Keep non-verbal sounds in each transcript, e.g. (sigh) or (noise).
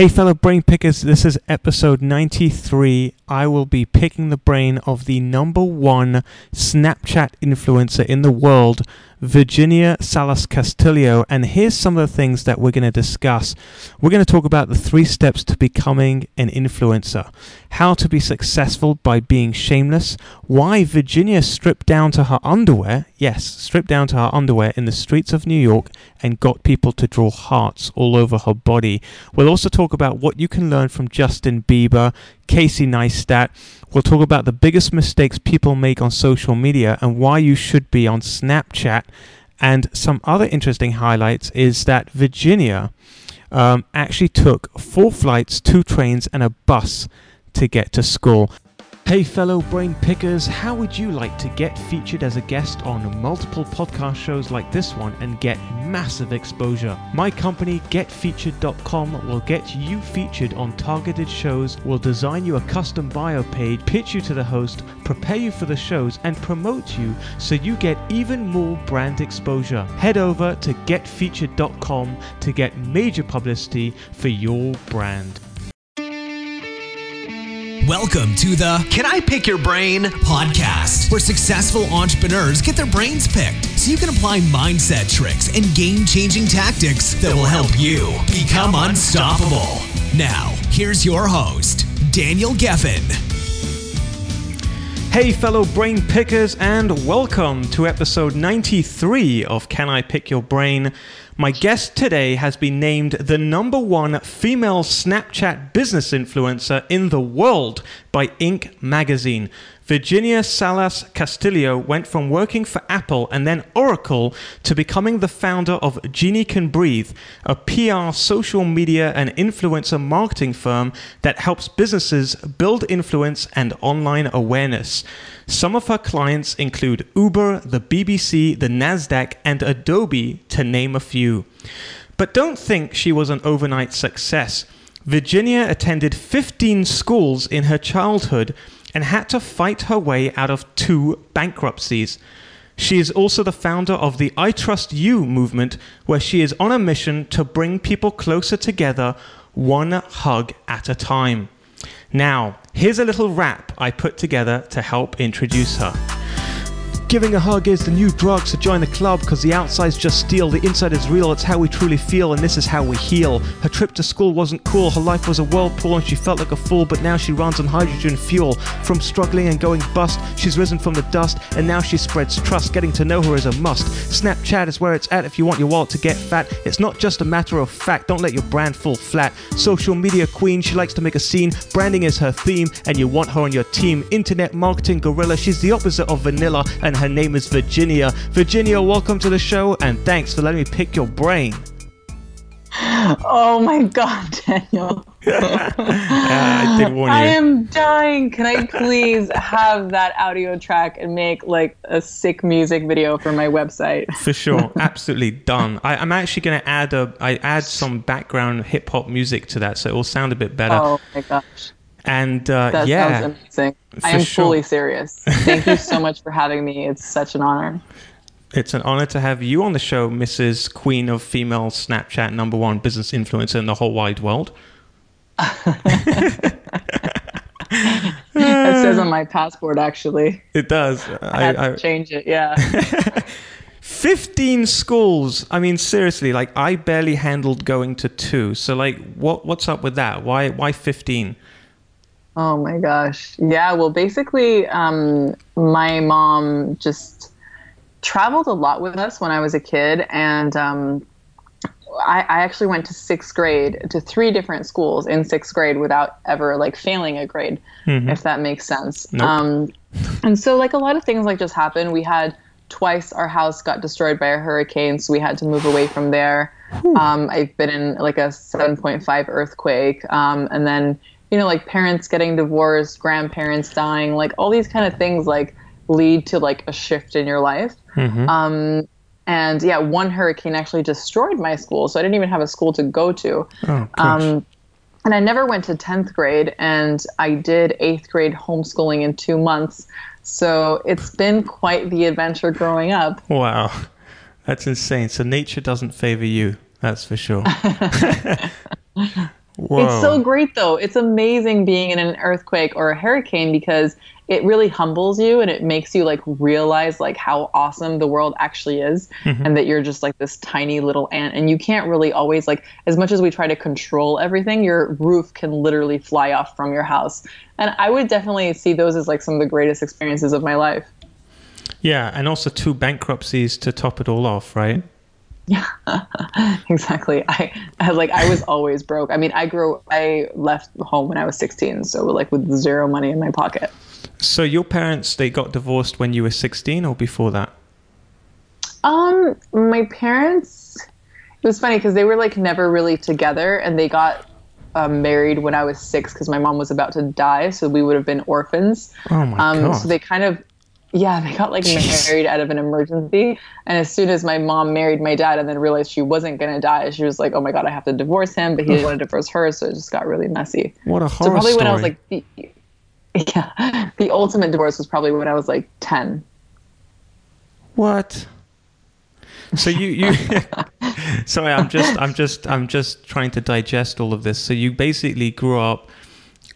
Hey, fellow brain pickers, this is episode 93. I will be picking the brain of the number one Snapchat influencer in the world, Virginia Salas Castillo. And here's some of the things that we're going to discuss. We're going to talk about the three steps to becoming an influencer, how to be successful by being shameless, why Virginia stripped down to her underwear, yes, stripped down to her underwear in the streets of New York and got people to draw hearts all over her body. We'll also talk about what you can learn from Justin Bieber, Casey Neistat. We'll talk about the biggest mistakes people make on social media and why you should be on Snapchat. And some other interesting highlights is that Virginia um, actually took four flights, two trains, and a bus to get to school. Hey, fellow brain pickers, how would you like to get featured as a guest on multiple podcast shows like this one and get massive exposure? My company, getfeatured.com, will get you featured on targeted shows, will design you a custom bio page, pitch you to the host, prepare you for the shows, and promote you so you get even more brand exposure. Head over to getfeatured.com to get major publicity for your brand. Welcome to the Can I Pick Your Brain podcast, where successful entrepreneurs get their brains picked so you can apply mindset tricks and game changing tactics that will help you become unstoppable. Now, here's your host, Daniel Geffen. Hey, fellow brain pickers, and welcome to episode 93 of Can I Pick Your Brain? My guest today has been named the number one female Snapchat business influencer in the world by Inc. magazine. Virginia Salas Castillo went from working for Apple and then Oracle to becoming the founder of Genie Can Breathe, a PR, social media, and influencer marketing firm that helps businesses build influence and online awareness. Some of her clients include Uber, the BBC, the NASDAQ, and Adobe, to name a few. But don't think she was an overnight success. Virginia attended 15 schools in her childhood and had to fight her way out of two bankruptcies. She is also the founder of the I Trust You movement, where she is on a mission to bring people closer together, one hug at a time. Now, here's a little rap I put together to help introduce her. Giving a hug is the new drug, so join the club because the outside's just steel, the inside is real, it's how we truly feel, and this is how we heal. Her trip to school wasn't cool, her life was a whirlpool, and she felt like a fool, but now she runs on hydrogen fuel. From struggling and going bust, she's risen from the dust, and now she spreads trust. Getting to know her is a must. Snapchat is where it's at if you want your wallet to get fat. It's not just a matter of fact, don't let your brand fall flat. Social media queen, she likes to make a scene, branding is her theme, and you want her on your team. Internet marketing gorilla, she's the opposite of vanilla, and her name is Virginia. Virginia, welcome to the show and thanks for letting me pick your brain. Oh my God, Daniel. (laughs) uh, I did warn you. I am dying. Can I please have that audio track and make like a sick music video for my website? For sure, (laughs) absolutely done. I, am actually going to add a, I add some background hip hop music to that, so it will sound a bit better. Oh my gosh. And uh, that yeah, sounds amazing. I am sure. fully serious. Thank you so (laughs) much for having me. It's such an honor. It's an honor to have you on the show, Mrs. Queen of Female Snapchat Number One Business Influencer in the whole wide world. (laughs) it says on my passport, actually. It does. I, had to change it. Yeah. (laughs) 15 schools. I mean, seriously, like I barely handled going to two. So, like, what what's up with that? Why why 15? Oh my gosh. Yeah, well, basically, um, my mom just traveled a lot with us when I was a kid. And um, I, I, actually went to sixth grade to three different schools in sixth grade without ever like failing a grade, mm-hmm. if that makes sense. Nope. Um, and so, like, a lot of things like just happened. We had twice our house got destroyed by a hurricane, so we had to move away from there. Um, I've been in like a 7.5 earthquake. Um, and then you know, like parents getting divorced, grandparents dying, like all these kind of things like lead to like a shift in your life. Mm-hmm. Um, and yeah, one hurricane actually destroyed my school, so I didn't even have a school to go to. Oh, um, and I never went to 10th grade, and I did eighth grade homeschooling in two months. So it's been quite the adventure growing up. Wow, that's insane. So nature doesn't favor you, that's for sure. (laughs) (laughs) It's so great though. It's amazing being in an earthquake or a hurricane because it really humbles you and it makes you like realize like how awesome the world actually is mm-hmm. and that you're just like this tiny little ant. And you can't really always like as much as we try to control everything your roof can literally fly off from your house. And i would definitely see those as like some of the greatest experiences of my life. Yeah and also two bankruptcies to top it all off right? (laughs) Yeah, (laughs) exactly. I, I like I was always broke. I mean, I grew I left home when I was 16, so like with zero money in my pocket. So your parents they got divorced when you were 16 or before that? Um, my parents it was funny because they were like never really together and they got um, married when I was six because my mom was about to die, so we would have been orphans. Oh my um, god! So they kind of, yeah, they got like Jeez. married out of an emergency. And as soon as my mom married my dad and then realized she wasn't gonna die, she was like, "Oh my god, I have to divorce him," but he didn't want to divorce her, so it just got really messy. What a horror So probably story. when I was like (laughs) Yeah, the ultimate divorce was probably when I was like ten. What? So you you (laughs) (laughs) sorry, I'm just I'm just I'm just trying to digest all of this. So you basically grew up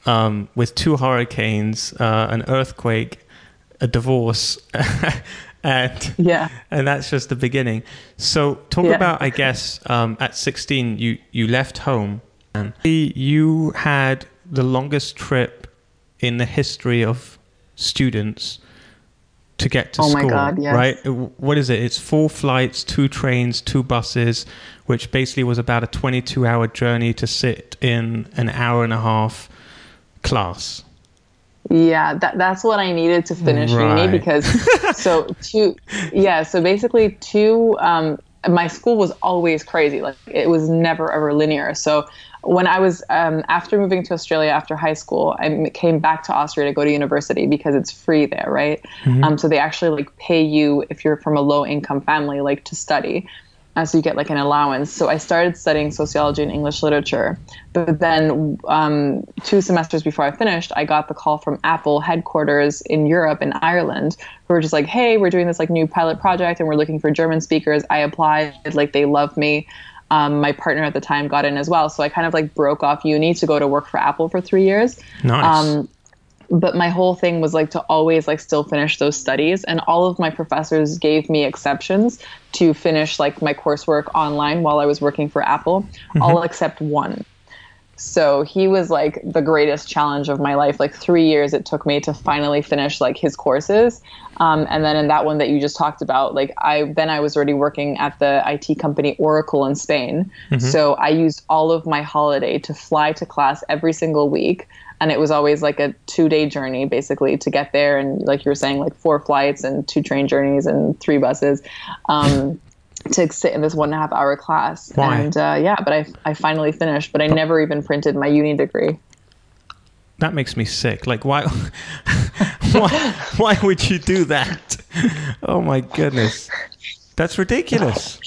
um, with two hurricanes, uh, an earthquake, a divorce, (laughs) and yeah, and that's just the beginning. So talk yeah. about, I guess, um, at 16, you you left home, and you had the longest trip in the history of students to get to oh school, God, yes. right? What is it? It's four flights, two trains, two buses, which basically was about a 22 hour journey to sit in an hour and a half class. Yeah, that, that's what I needed to finish right. uni because (laughs) so two, yeah, so basically two, um, my school was always crazy. Like it was never ever linear. So when I was um, after moving to Australia after high school, I came back to Austria to go to university because it's free there, right? Mm-hmm. Um, so they actually like pay you if you're from a low income family, like to study. Uh, so you get like an allowance. So I started studying sociology and English literature. But then um, two semesters before I finished, I got the call from Apple headquarters in Europe in Ireland, who were just like, "Hey, we're doing this like new pilot project, and we're looking for German speakers." I applied, like they love me um, my partner at the time got in as well. So I kind of like broke off uni to go to work for Apple for three years. Nice. Um, but my whole thing was like to always like still finish those studies and all of my professors gave me exceptions to finish like my coursework online while i was working for apple mm-hmm. all except one so he was like the greatest challenge of my life. Like three years it took me to finally finish like his courses. Um, and then in that one that you just talked about, like I then I was already working at the IT company Oracle in Spain. Mm-hmm. So I used all of my holiday to fly to class every single week. And it was always like a two day journey basically to get there. And like you were saying, like four flights and two train journeys and three buses. Um, (laughs) to sit in this one and a half hour class. Why? And uh, yeah, but I, I finally finished, but I never even printed my uni degree. That makes me sick. Like, why, (laughs) why, why would you do that? (laughs) Oh my goodness. That's ridiculous.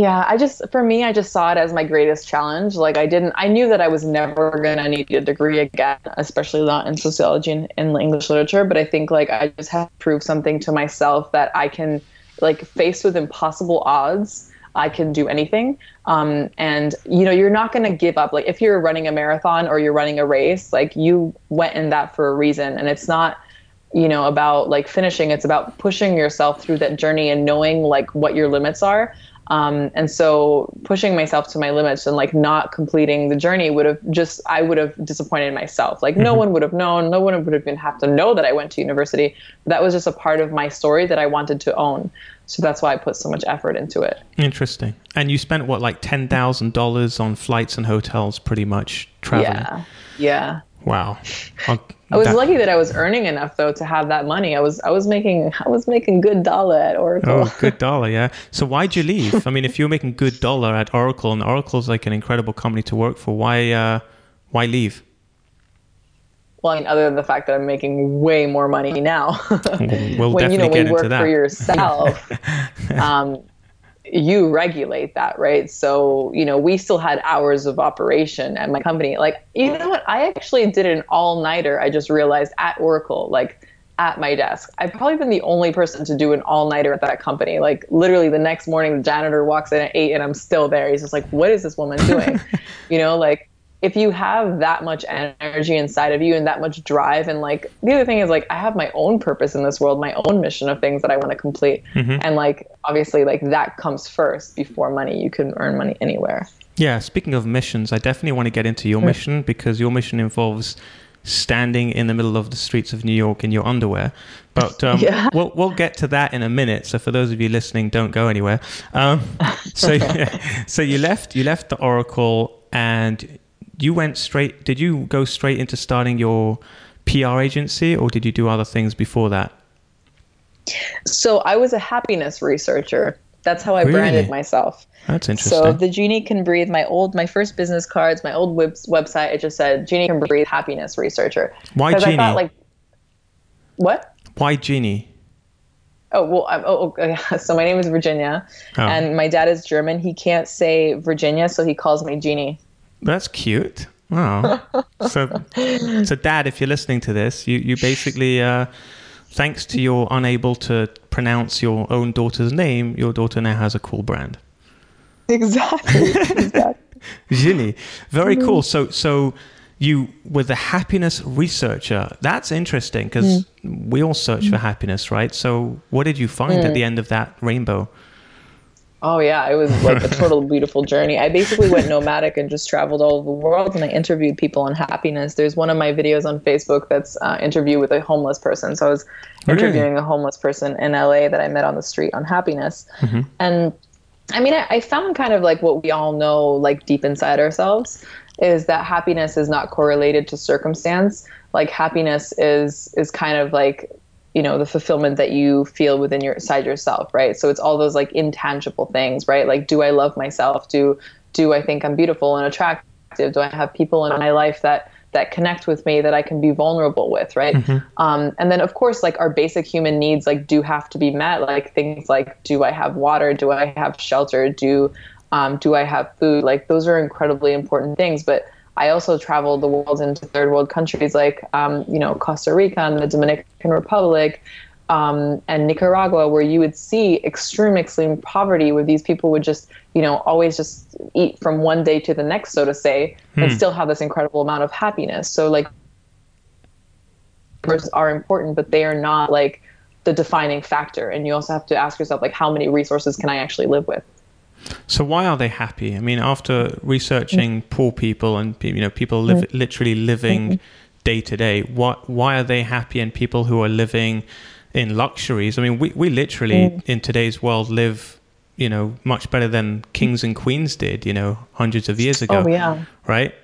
Yeah, I just, for me, I just saw it as my greatest challenge. Like, I didn't, I knew that I was never going to need a degree again, especially not in sociology and in English literature. But I think, like, I just have to prove something to myself that I can like faced with impossible odds I can do anything. Um, and you know, you're not going to give up. Like if you're running a marathon or you're running a race, like you went in that for a reason, and it's not, you know, about like finishing. It's about pushing yourself through that journey and knowing like what your limits are. Um, and so pushing myself to my limits and like not completing the journey would have just I would have disappointed myself. Like mm-hmm. no one would have known, no one would have even have to know that I went to university. That was just a part of my story that I wanted to own. So that's why I put so much effort into it. Interesting. And you spent what like ten thousand dollars on flights and hotels, pretty much traveling. Yeah. Yeah. Wow. I was that, lucky that I was earning enough though to have that money. I was I was making I was making good dollar at Oracle. Oh, good (laughs) dollar, yeah. So why'd you leave? I mean, if you're making good dollar at Oracle and Oracle's like an incredible company to work for, why uh, why leave? Well, I mean, other than the fact that I'm making way more money now. (laughs) we'll when you know when you work for yourself, (laughs) um, you regulate that, right? So, you know, we still had hours of operation at my company. Like, you know what? I actually did an all nighter. I just realized at Oracle, like at my desk. I've probably been the only person to do an all nighter at that company. Like literally the next morning, the janitor walks in at eight and I'm still there. He's just like, what is this woman doing? (laughs) you know, like if you have that much energy inside of you and that much drive and like the other thing is like i have my own purpose in this world my own mission of things that i want to complete mm-hmm. and like obviously like that comes first before money you can earn money anywhere yeah speaking of missions i definitely want to get into your mm-hmm. mission because your mission involves standing in the middle of the streets of new york in your underwear but um, (laughs) yeah. we'll, we'll get to that in a minute so for those of you listening don't go anywhere um, so (laughs) so you left you left the oracle and you went straight. Did you go straight into starting your PR agency, or did you do other things before that? So I was a happiness researcher. That's how I really? branded myself. That's interesting. So the genie can breathe. My old, my first business cards, my old web, website, it just said genie can breathe, happiness researcher. Why genie? I thought, like, what? Why genie? Oh well, I'm, oh, oh (laughs) so my name is Virginia, oh. and my dad is German. He can't say Virginia, so he calls me Genie. That's cute. Oh, so (laughs) so Dad, if you're listening to this, you you basically, uh, thanks to your unable to pronounce your own daughter's name, your daughter now has a cool brand. Exactly. exactly. (laughs) Ginny, very mm-hmm. cool. So so you were the happiness researcher. That's interesting because mm. we all search mm. for happiness, right? So what did you find mm. at the end of that rainbow? Oh yeah, it was like a total (laughs) beautiful journey. I basically went nomadic and just traveled all over the world, and I interviewed people on happiness. There's one of my videos on Facebook that's uh, interview with a homeless person. So I was interviewing a homeless person in LA that I met on the street on happiness, mm-hmm. and I mean, I, I found kind of like what we all know, like deep inside ourselves, is that happiness is not correlated to circumstance. Like happiness is is kind of like you know the fulfillment that you feel within your side yourself right? So it's all those like intangible things right? Like do i love myself? Do do i think i'm beautiful and attractive? Do i have people in my life that that connect with me that i can be vulnerable with right? Mm-hmm. um, and then of course like our basic human needs like do have to be met like things like do i have water? Do i have shelter? Do um, do i have food? Like those are incredibly important things but I also traveled the world into third world countries like, um, you know, Costa Rica and the Dominican Republic um, and Nicaragua, where you would see extreme, extreme poverty, where these people would just, you know, always just eat from one day to the next, so to say, hmm. and still have this incredible amount of happiness. So, like, are important, but they are not like the defining factor. And you also have to ask yourself, like, how many resources can I actually live with? So why are they happy? I mean, after researching poor people and you know people live, mm. literally living day to day, what why are they happy? And people who are living in luxuries. I mean, we we literally mm. in today's world live, you know, much better than kings and queens did. You know, hundreds of years ago. Oh yeah. Right.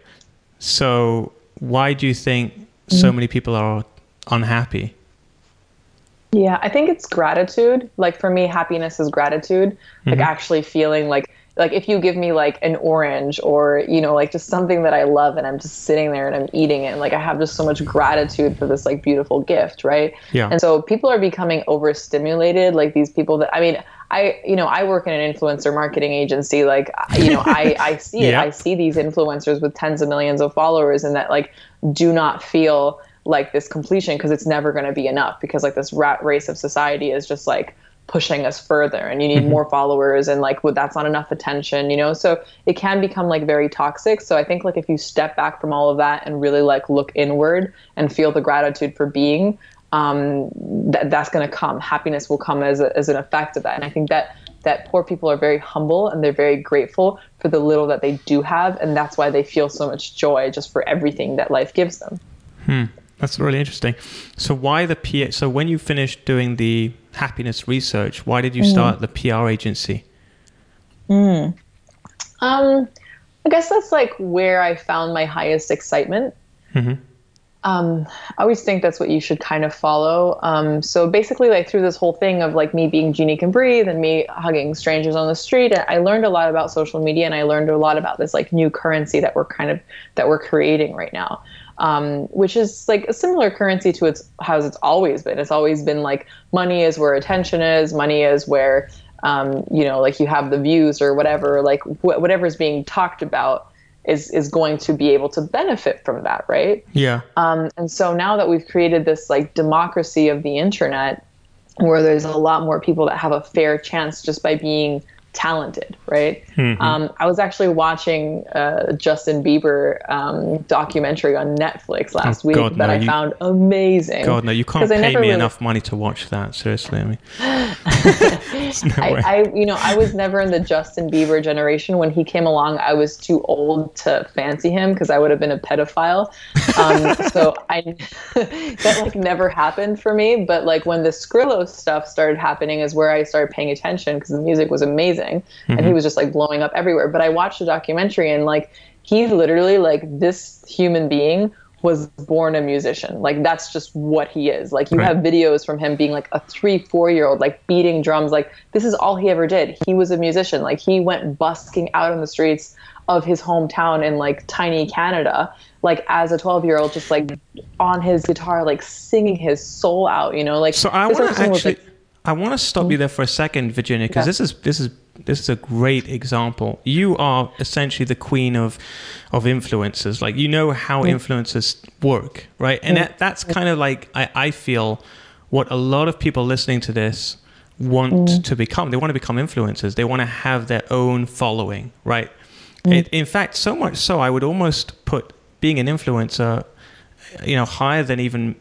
So why do you think so mm. many people are unhappy? Yeah, I think it's gratitude. Like for me, happiness is gratitude. Mm-hmm. Like actually feeling like like if you give me like an orange or you know like just something that I love and I'm just sitting there and I'm eating it and like I have just so much gratitude for this like beautiful gift, right? Yeah. And so people are becoming overstimulated. Like these people that I mean, I you know I work in an influencer marketing agency. Like you know I I (laughs) see it. I see these influencers with tens of millions of followers and that like do not feel like this completion because it's never going to be enough because like this rat race of society is just like pushing us further and you need mm-hmm. more followers and like well, that's not enough attention you know? So it can become like very toxic. So i think like if you step back from all of that and really like look inward and feel the gratitude for being um, that that's going to come. Happiness will come as, a, as an effect of that. And i think that that poor people are very humble and they're very grateful for the little that they do have and that's why they feel so much joy just for everything that life gives them. Hmm. That's really interesting. So why the P? So when you finished doing the happiness research, why did you mm. start the PR agency? Mm. Um, I guess that's like where I found my highest excitement. Mm-hmm. Um, I always think that's what you should kind of follow. Um, so basically, like through this whole thing of like me being Genie can breathe and me hugging strangers on the street, I learned a lot about social media and I learned a lot about this like new currency that we're kind of that we're creating right now um, which is like a similar currency to its how it's always been. It's always been like money is where attention is, money is where um, you know like you have the views or whatever, like wh- whatever is being talked about is is going to be able to benefit from that, right? Yeah. Um, and so now that we've created this like democracy of the internet, where there's a lot more people that have a fair chance just by being talented, right? Mm-hmm. Um, I was actually watching a Justin Bieber um, documentary on Netflix last oh, week God, that no, I you, found amazing. God, no, you can't pay me really... enough money to watch that. Seriously, I mean, (laughs) no I, I, you know, I was never in the Justin Bieber generation. When he came along, I was too old to fancy him because I would have been a pedophile. Um, (laughs) so I (laughs) that like never happened for me. But like when the Skrillex stuff started happening, is where I started paying attention because the music was amazing mm-hmm. and he mm-hmm. was just like blowing up everywhere. But I watched the documentary and like he literally like this human being was born a musician. Like that's just what he is. Like you right. have videos from him being like a three, four year old, like beating drums. Like this is all he ever did. He was a musician. Like he went busking out on the streets of his hometown in like tiny Canada, like as a 12 year old, just like on his guitar, like singing his soul out, you know, like. So I want to actually, like, I want to stop you there for a second, Virginia, because yeah. this is, this is this is a great example. You are essentially the queen of of influencers. Like you know how mm. influencers work, right? And mm. that, that's kind of like I, I feel what a lot of people listening to this want mm. to become. They want to become influencers. They want to have their own following, right? Mm. It, in fact, so much so, I would almost put being an influencer, you know, higher than even,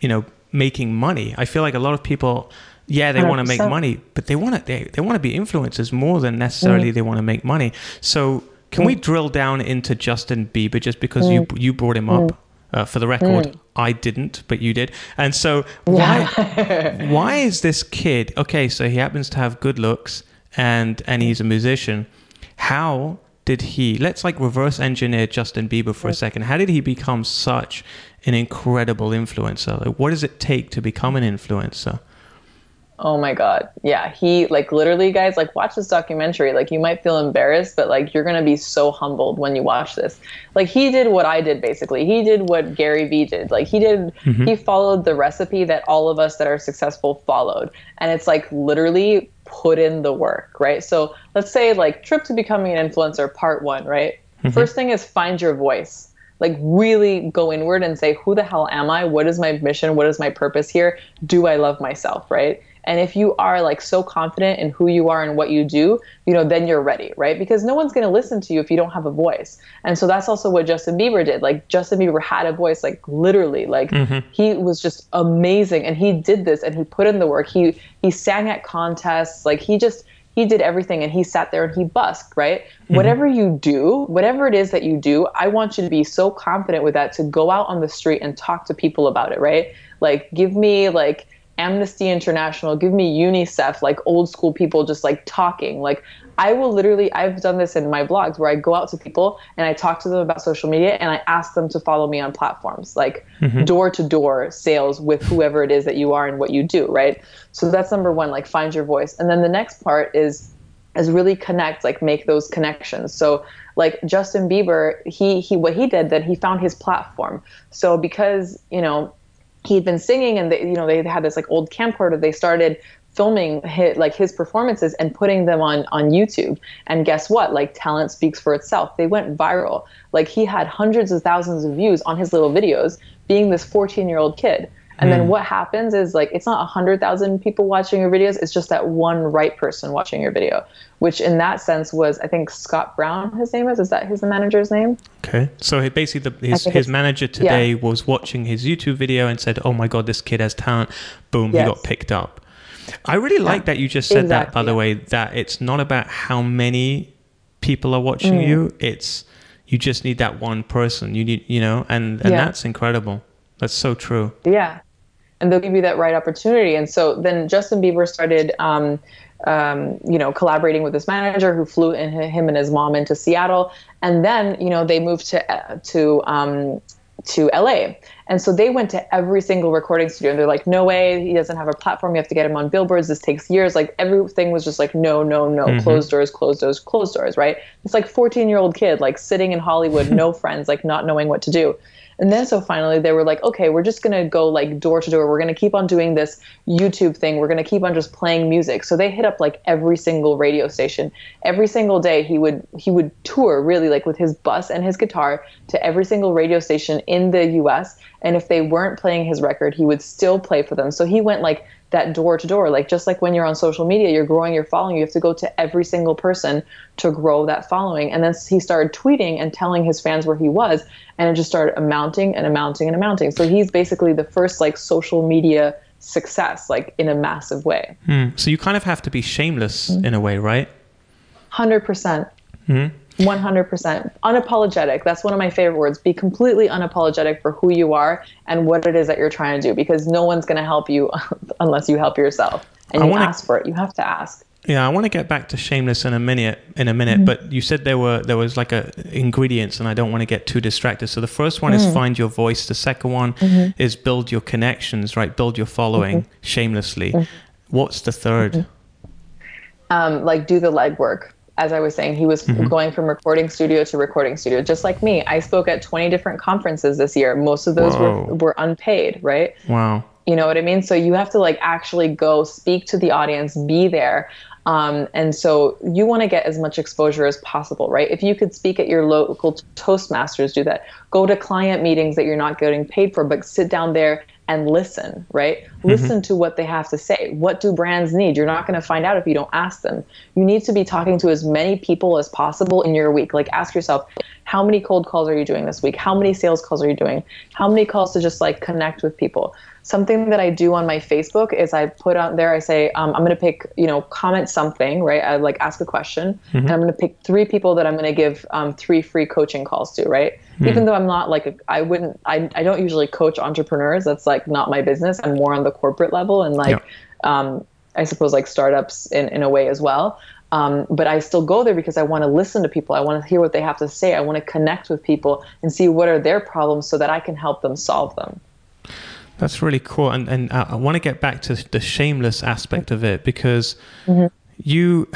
you know, making money. I feel like a lot of people yeah, they want to make money, but they want to they, they want to be influencers more than necessarily mm. they want to make money. So can mm. we drill down into Justin Bieber just because mm. you you brought him up? Mm. Uh, for the record, mm. I didn't, but you did. And so why (laughs) why is this kid okay? So he happens to have good looks and and he's a musician. How did he? Let's like reverse engineer Justin Bieber for a second. How did he become such an incredible influencer? Like, what does it take to become an influencer? Oh my god. Yeah, he like literally guys like watch this documentary. Like you might feel embarrassed, but like you're going to be so humbled when you watch this. Like he did what I did basically. He did what Gary Vee did. Like he did mm-hmm. he followed the recipe that all of us that are successful followed. And it's like literally put in the work, right? So, let's say like trip to becoming an influencer part 1, right? Mm-hmm. First thing is find your voice like really go inward and say who the hell am i what is my mission what is my purpose here do i love myself right and if you are like so confident in who you are and what you do, you know, then you're ready, right? Because no one's going to listen to you if you don't have a voice. And so that's also what Justin Bieber did. Like Justin Bieber had a voice, like literally, like mm-hmm. he was just amazing. And he did this and he put in the work. He, he sang at contests. Like he just, he did everything and he sat there and he busked, right? Mm-hmm. Whatever you do, whatever it is that you do, I want you to be so confident with that to go out on the street and talk to people about it, right? Like give me like Amnesty International, give me UNICEF, like old school people just like talking. Like I will literally, I've done this in my blogs where I go out to people and I talk to them about social media and I ask them to follow me on platforms like door to door sales with whoever it is that you are and what you do, right? So that's number one, like find your voice. And then the next part is is really connect, like make those connections. So like Justin Bieber, he he what he did that he found his platform. So because, you know, he'd been singing and they, you know they had this like old camcorder they started filming his, like his performances and putting them on on YouTube. And guess what? Like talent speaks for itself. They went viral. Like he had hundreds of thousands of views on his little videos being this 14 year old kid and mm. then hmm. what happens is like it's not a 100,000 people watching your videos, it's just that one right person watching your video, which in that sense was I think Scott Brown his name is is that his manager's name? Okay. So basically the, his his manager today yeah. was watching his YouTube video and said, "Oh my god, this kid has talent." Boom, yes. he got picked up. I really yeah. like that you just said exactly. that by the way that it's not about how many people are watching mm. you, it's you just need that one person. You need, you know, and and yeah. that's incredible. That's so true. Yeah and they'll give you that right opportunity. And so then Justin Bieber started, um, um, you know, collaborating with this manager who flew in, him and his mom into Seattle, and then you know they moved to to um, to LA. And so they went to every single recording studio and they're like, no way, he doesn't have a platform. You have to get him on billboards. This takes years. Like everything was just like, no, no, no, mm-hmm. closed doors, closed doors, closed doors, right? It's like 14 year old kid, like sitting in Hollywood, no (laughs) friends, like not knowing what to do. And then so finally they were like, okay, we're just gonna go like door to door. We're gonna keep on doing this YouTube thing. We're gonna keep on just playing music. So they hit up like every single radio station. Every single day he would he would tour really like with his bus and his guitar to every single radio station in the US. And if they weren't playing his record, he would still play for them. So he went like that door to door. Like just like when you're on social media, you're growing your following. You have to go to every single person to grow that following. And then he started tweeting and telling his fans where he was, and it just started amounting and amounting and amounting. So he's basically the first like social media success, like in a massive way. Hmm. So you kind of have to be shameless mm-hmm. in a way, right? Hundred percent. Hmm. 100% unapologetic that's one of my favorite words be completely unapologetic for who you are and what it is that you're trying to do because no one's going to help you (laughs) unless you help yourself and I you wanna, ask for it you have to ask yeah i want to get back to shameless in a minute in a minute mm-hmm. but you said there were there was like a ingredients and i don't want to get too distracted so the first one mm-hmm. is find your voice the second one mm-hmm. is build your connections right build your following mm-hmm. shamelessly mm-hmm. what's the 3rd mm-hmm. um, like do the legwork as I was saying, he was mm-hmm. going from recording studio to recording studio, just like me. I spoke at 20 different conferences this year. Most of those were, were unpaid, right? Wow. You know what I mean? So you have to like actually go speak to the audience, be there. Um, and so you want to get as much exposure as possible, right? If you could speak at your local Toastmasters, do that. Go to client meetings that you're not getting paid for, but sit down there and listen, right? Mm-hmm. Listen to what they have to say. What do brands need? You're not going to find out if you don't ask them. You need to be talking to as many people as possible in your week. Like ask yourself, how many cold calls are you doing this week? How many sales calls are you doing? How many calls to just like connect with people? something that I do on my Facebook is I put out there, I say, um, I'm going to pick, you know, comment something, right? I like ask a question mm-hmm. and I'm going to pick three people that I'm going to give um, three free coaching calls to, right? Mm-hmm. Even though I'm not like, I wouldn't, I, I don't usually coach entrepreneurs. That's like not my business. I'm more on the corporate level and like, um, I suppose like startups in, in a way as well. Um, but I still go there because I want to listen to people. I want to hear what they have to say. I want to connect with people and see what are their problems so that I can help them solve them. That's really cool, and and I, want to get back to the shameless aspect of it because mm-hmm. You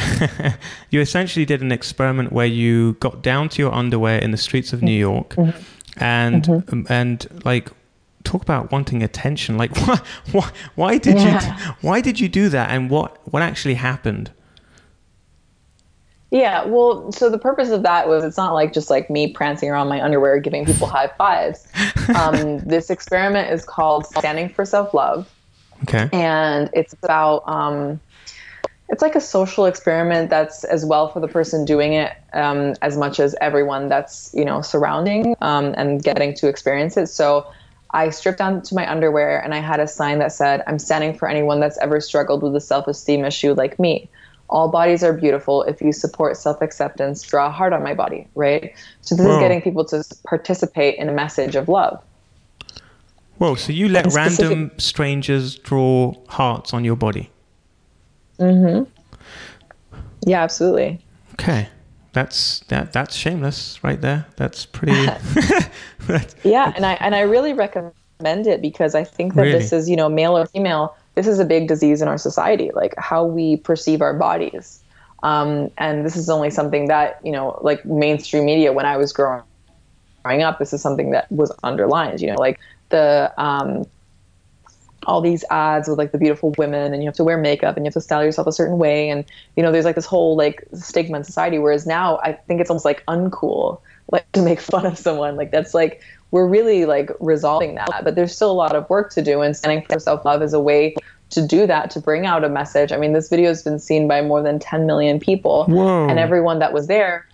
(laughs) you essentially did an experiment where you got down to your underwear in the streets of New York, mm-hmm. and mm-hmm. Um, and like talk about wanting attention. Like (laughs) why why, why did yeah. you why did you do that, and what what actually happened? Yeah, well, so the purpose of that was it's not like just like me prancing around my underwear giving people high fives. (laughs) Um, this experiment is called Standing for Self Love. Okay. And it's about, um, it's like a social experiment that's as well for the person doing it um, as much as everyone that's, you know, surrounding um, and getting to experience it. So I stripped down to my underwear and I had a sign that said, I'm standing for anyone that's ever struggled with a self esteem issue like me all bodies are beautiful. If you support self acceptance, draw a heart on my body, right? So this Whoa. is getting people to participate in a message of love. Whoa, so you let random strangers draw hearts on your body? Mm hmm. Yeah, absolutely. Okay. That's that that's shameless right there. That's pretty (laughs) (laughs) Yeah, and I and I really recommend it because I think that really? this is, you know, male or female this is a big disease in our society, like how we perceive our bodies. Um, and this is only something that, you know, like mainstream media, when I was growing, growing up, this is something that was underlined, you know, like the, um, all these ads with like the beautiful women and you have to wear makeup and you have to style yourself a certain way. And, you know, there's like this whole like stigma in society. Whereas now I think it's almost like uncool, like to make (laughs) fun of someone. Like that's like we're really like resolving that but there's still a lot of work to do and standing for self-love is a way to do that to bring out a message i mean this video has been seen by more than 10 million people Whoa. and everyone that was there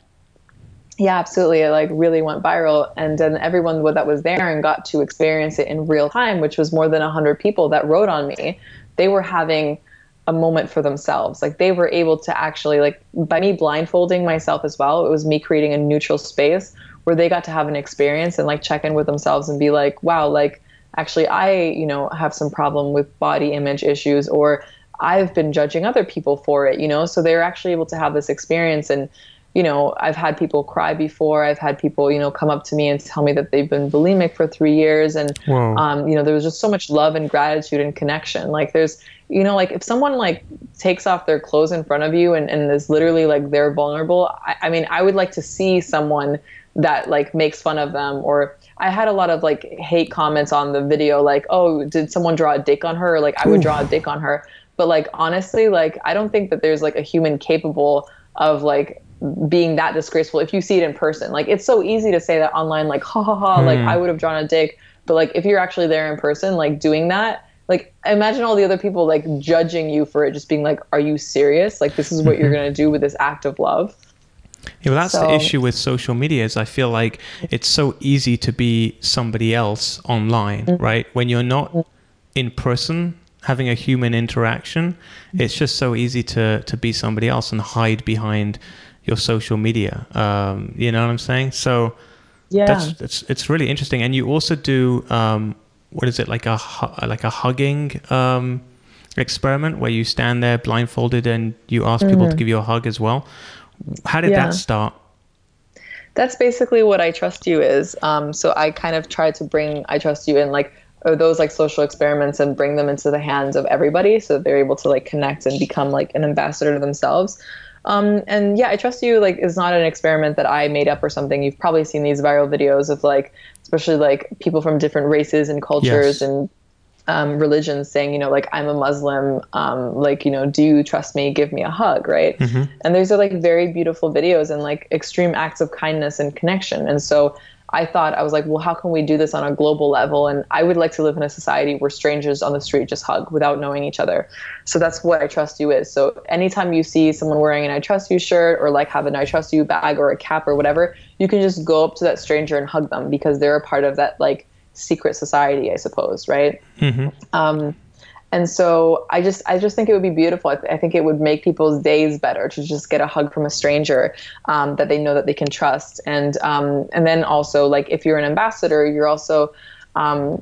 yeah absolutely. It like really went viral and then everyone that was there and got to experience it in real time which was more than 100 people that wrote on me. They were having a moment for themselves. Like they were able to actually like by me blindfolding myself as well it was me creating a neutral space where they got to have an experience and like check in with themselves and be like, wow, like actually I, you know, have some problem with body image issues or I've been judging other people for it, you know? So they're actually able to have this experience and you know, I've had people cry before. I've had people, you know, come up to me and tell me that they've been bulimic for three years. And, um, you know, there was just so much love and gratitude and connection. Like there's, you know, like if someone like takes off their clothes in front of you and, and is literally like they're vulnerable, I, I mean, I would like to see someone that like makes fun of them or I had a lot of like hate comments on the video, like, oh, did someone draw a dick on her? Like I would draw a dick on her. But like honestly, like I don't think that there's like a human capable of like being that disgraceful if you see it in person. Like it's so easy to say that online, like ha ha ha, like hmm. I would have drawn a dick. But like if you're actually there in person, like doing that, like imagine all the other people like judging you for it, just being like, are you serious? Like this is what you're mm-hmm. gonna do with this act of love. Yeah, well, that's so, the issue with social media. Is I feel like it's so easy to be somebody else online, mm-hmm. right? When you're not mm-hmm. in person, having a human interaction, it's just so easy to to be somebody else and hide behind your social media. Um, you know what I'm saying? So yeah, that's it's it's really interesting. And you also do um, what is it like a like a hugging um, experiment where you stand there blindfolded and you ask mm-hmm. people to mm-hmm. give you a hug as well. How did yeah. that start? That's basically what I trust you is. Um, so I kind of try to bring I trust you in like those like social experiments and bring them into the hands of everybody so that they're able to like connect and become like an ambassador to themselves. Um, and yeah, I trust you like is not an experiment that I made up or something. You've probably seen these viral videos of like, especially like people from different races and cultures yes. and um, religions saying, you know, like I'm a Muslim, um, like you know, do you trust me? Give me a hug, right? Mm-hmm. And these are like very beautiful videos and like extreme acts of kindness and connection. And so I thought I was like, well, how can we do this on a global level? And I would like to live in a society where strangers on the street just hug without knowing each other. So that's what I trust you is. So anytime you see someone wearing an I trust you shirt or like have an I trust you bag or a cap or whatever, you can just go up to that stranger and hug them because they're a part of that like secret society, I suppose, right? Mm-hmm. Um, and so I just I just think it would be beautiful. I, th- I, think it would make people's days better to just get a hug from a stranger um, that they know that they can trust. And um, and then also like if you're an ambassador, you're also um,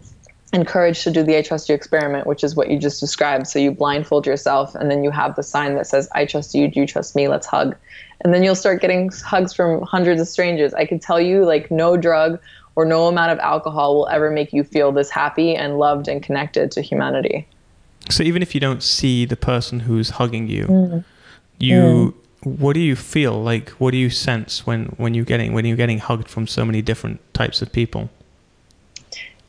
encouraged to do the I trust you experiment, which is what you just described. So you blindfold yourself, and then you have the sign that says I trust you, do you trust me, let's hug. And then you'll start getting hugs from hundreds of strangers. I can tell you, like no drug or no amount of alcohol will ever make you feel this happy and loved and connected to humanity. So even if you don't see the person who's hugging you, mm. you mm. what do you feel like? What do you sense when when you're getting when you're getting hugged from so many different types of people?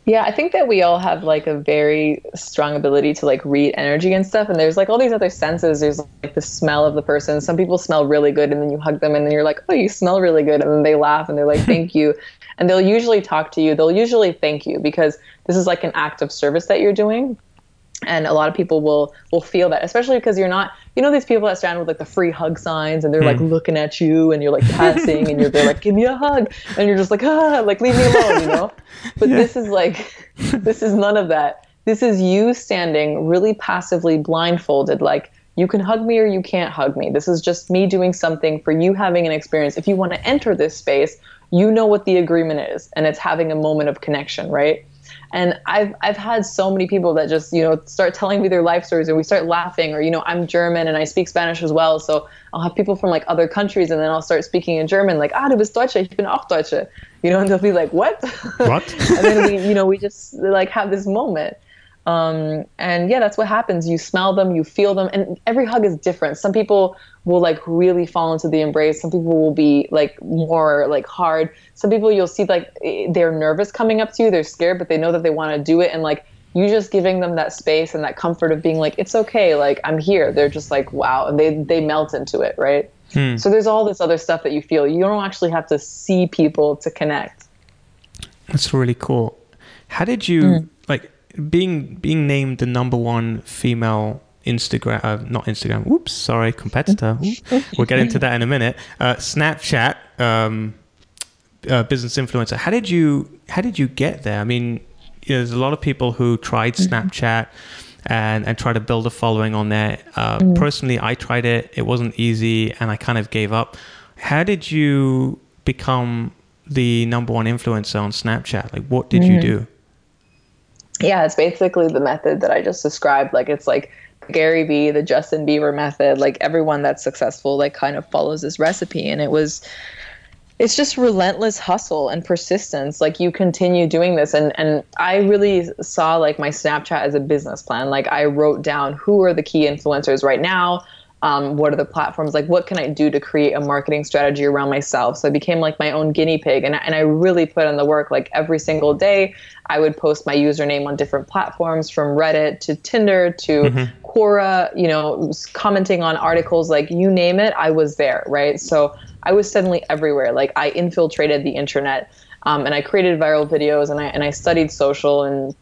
Yeah, I think that we all have like a very strong ability to like read energy and stuff. And there's like all these other senses. There's like the smell of the person. Some people smell really good, and then you hug them, and then you're like, oh, you smell really good, and then they laugh and they're like, (laughs) thank you. And they'll usually talk to you. They'll usually thank you because this is like an act of service that you're doing and a lot of people will will feel that especially because you're not you know these people that stand with like the free hug signs and they're mm. like hmm. looking at you and you're like (laughs) passing and you're they're like give me a hug and you're just like ah like leave me alone you know (laughs) but yeah. this is like this is none of that this is you standing really passively blindfolded like you can hug me or you can't hug me this is just me doing something for you having an experience if you want to enter this space you know what the agreement is and it's having a moment of connection right and I've I've had so many people that just you know start telling me their life stories, and we start laughing. Or you know, I'm German and I speak Spanish as well, so I'll have people from like other countries, and then I'll start speaking in German, like Ah, du bist Deutsche, ich bin auch Deutsche. You know, and they'll be like, What? What? (laughs) and then we you know we just like have this moment. Um, and yeah, that's what happens. You smell them, you feel them, and every hug is different. Some people will like really fall into the embrace. Some people will be like more like hard. Some people you'll see like they're nervous coming up to you, they're scared, but they know that they want to do it. And like you just giving them that space and that comfort of being like, it's okay, like I'm here. They're just like, wow, and they they melt into it, right? Hmm. So there's all this other stuff that you feel. You don't actually have to see people to connect. That's really cool. How did you mm. like? Being being named the number one female Instagram, uh, not Instagram. Oops, sorry, competitor. (laughs) we'll get into that in a minute. Uh, Snapchat um, uh, business influencer. How did you how did you get there? I mean, you know, there's a lot of people who tried mm-hmm. Snapchat and and try to build a following on there. Uh, mm. Personally, I tried it. It wasn't easy, and I kind of gave up. How did you become the number one influencer on Snapchat? Like, what did mm. you mm-hmm. do? Yeah, it's basically the method that I just described. Like it's like Gary Vee, the Justin Bieber method, like everyone that's successful, like kind of follows this recipe. And it was, it's just relentless hustle and persistence. Like you continue doing this. And, and I really saw like my Snapchat as a business plan. Like I wrote down who are the key influencers right now um, what are the platforms? Like what can i do to create a marketing strategy around myself? So i became like my own guinea pig and, and i really put in the work like every single day i would post my username on different platforms from reddit to tinder to mm-hmm. quora you know commenting on articles like you name it i was there right? So i was suddenly everywhere. Like i infiltrated the internet um, and i created viral videos and I, and I studied social and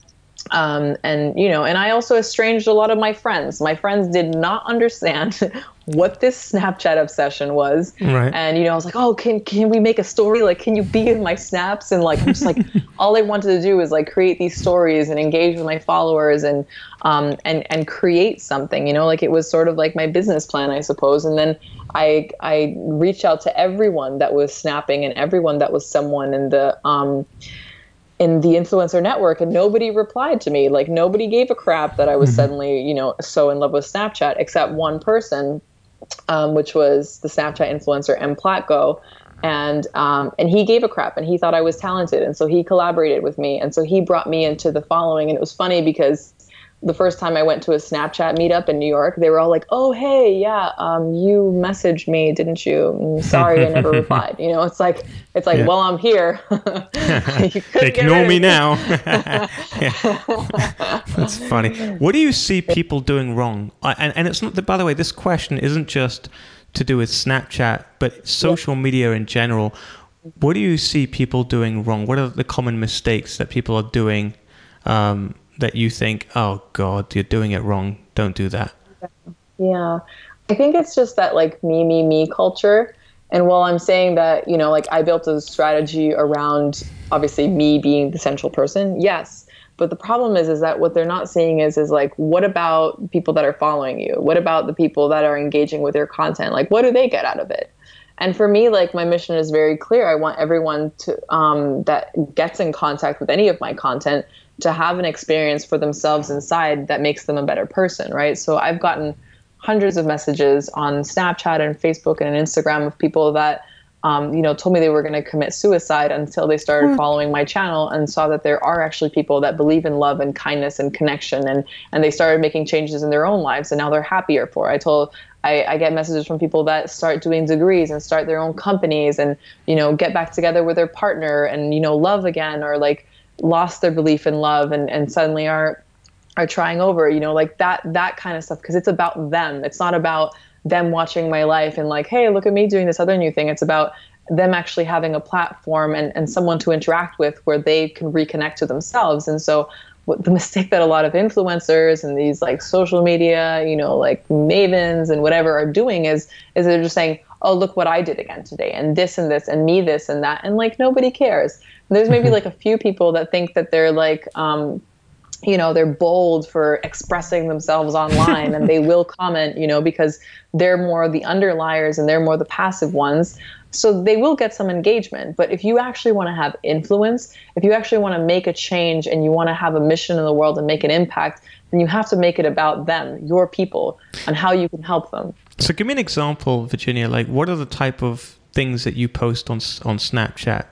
um, and you know and i also estranged a lot of my friends. My friends did not understand (laughs) what this snapchat obsession was. Right. and you know i was like oh can, can we make a story? Like can you be in my snaps? And like i'm just like (laughs) all i wanted to do was like create these stories and engage with my followers and um, and and create something you know? Like it was sort of like my business plan i suppose. And then i i reached out to everyone that was snapping and everyone that was someone in the um in the influencer network and nobody replied to me. Like nobody gave a crap that i was mm-hmm. suddenly you know so in love with snapchat except one person um, which was the snapchat influencer m platgo. And um, and he gave a crap and he thought i was talented. And so he collaborated with me and so he brought me into the following. And it was funny because the first time I went to a Snapchat meetup in New York, they were all like, "Oh, hey, yeah, um, you messaged me, didn't you? I'm sorry, I never (laughs) replied." You know, it's like it's like, yeah. well, I'm here. (laughs) Ignore me now. (laughs) That's funny. What do you see people doing wrong? And and it's not. That, by the way, this question isn't just to do with Snapchat, but social yeah. media in general. What do you see people doing wrong? What are the common mistakes that people are doing? Um, that you think, oh God, you're doing it wrong. Don't do that? Yeah. I think it's just that like me, me, me culture. And while I'm saying that, you know, like I built a strategy around obviously me being the central person, yes. But the problem is, is that what they're not seeing is, is like, what about people that are following you? What about the people that are engaging with your content? Like, what do they get out of it? And for me, like my mission is very clear. I want everyone to um, that gets in contact with any of my content to have an experience for themselves inside that makes them a better person, right? So I've gotten hundreds of messages on Snapchat and Facebook and Instagram of people that um, you know, told me they were going to commit suicide until they started mm. following my channel and saw that there are actually people that believe in love and kindness and connection, and and they started making changes in their own lives, and now they're happier for. It. I told I, I, get messages from people that start doing degrees and start their own companies, and you know, get back together with their partner and you know, love again, or like lost their belief in love and, and suddenly are are trying over you know like that that kind of stuff. Because it's about them. It's not about them watching my life and like hey look at me doing this other new thing. It's about them actually having a platform and, and someone to interact with where they can reconnect to themselves. And so the mistake that a lot of influencers and these like social media you know like mavens and whatever are doing is is they're just saying oh look what i did again today and this and this and me this and that and like nobody cares there's maybe mm-hmm. like a few people that think that they're like, um, you know, they're bold for expressing themselves online and they (laughs) will comment, you know, because they're more the underliers and they're more the passive ones. So they will get some engagement. But if you actually want to have influence, if you actually want to make a change and you want to have a mission in the world and make an impact, then you have to make it about them, your people, and how you can help them. So give me an example, Virginia. Like, what are the type of things that you post on on Snapchat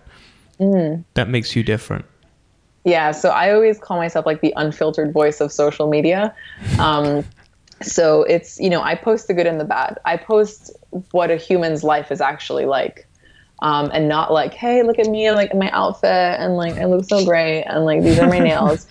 mm. that makes you different? Yeah, so I always call myself like the unfiltered voice of social media. Um, so it's, you know, I post the good and the bad. I post what a human's life is actually like. Um, and not like, hey, look at me, like my outfit, and like I look so great, and like these are my (laughs) nails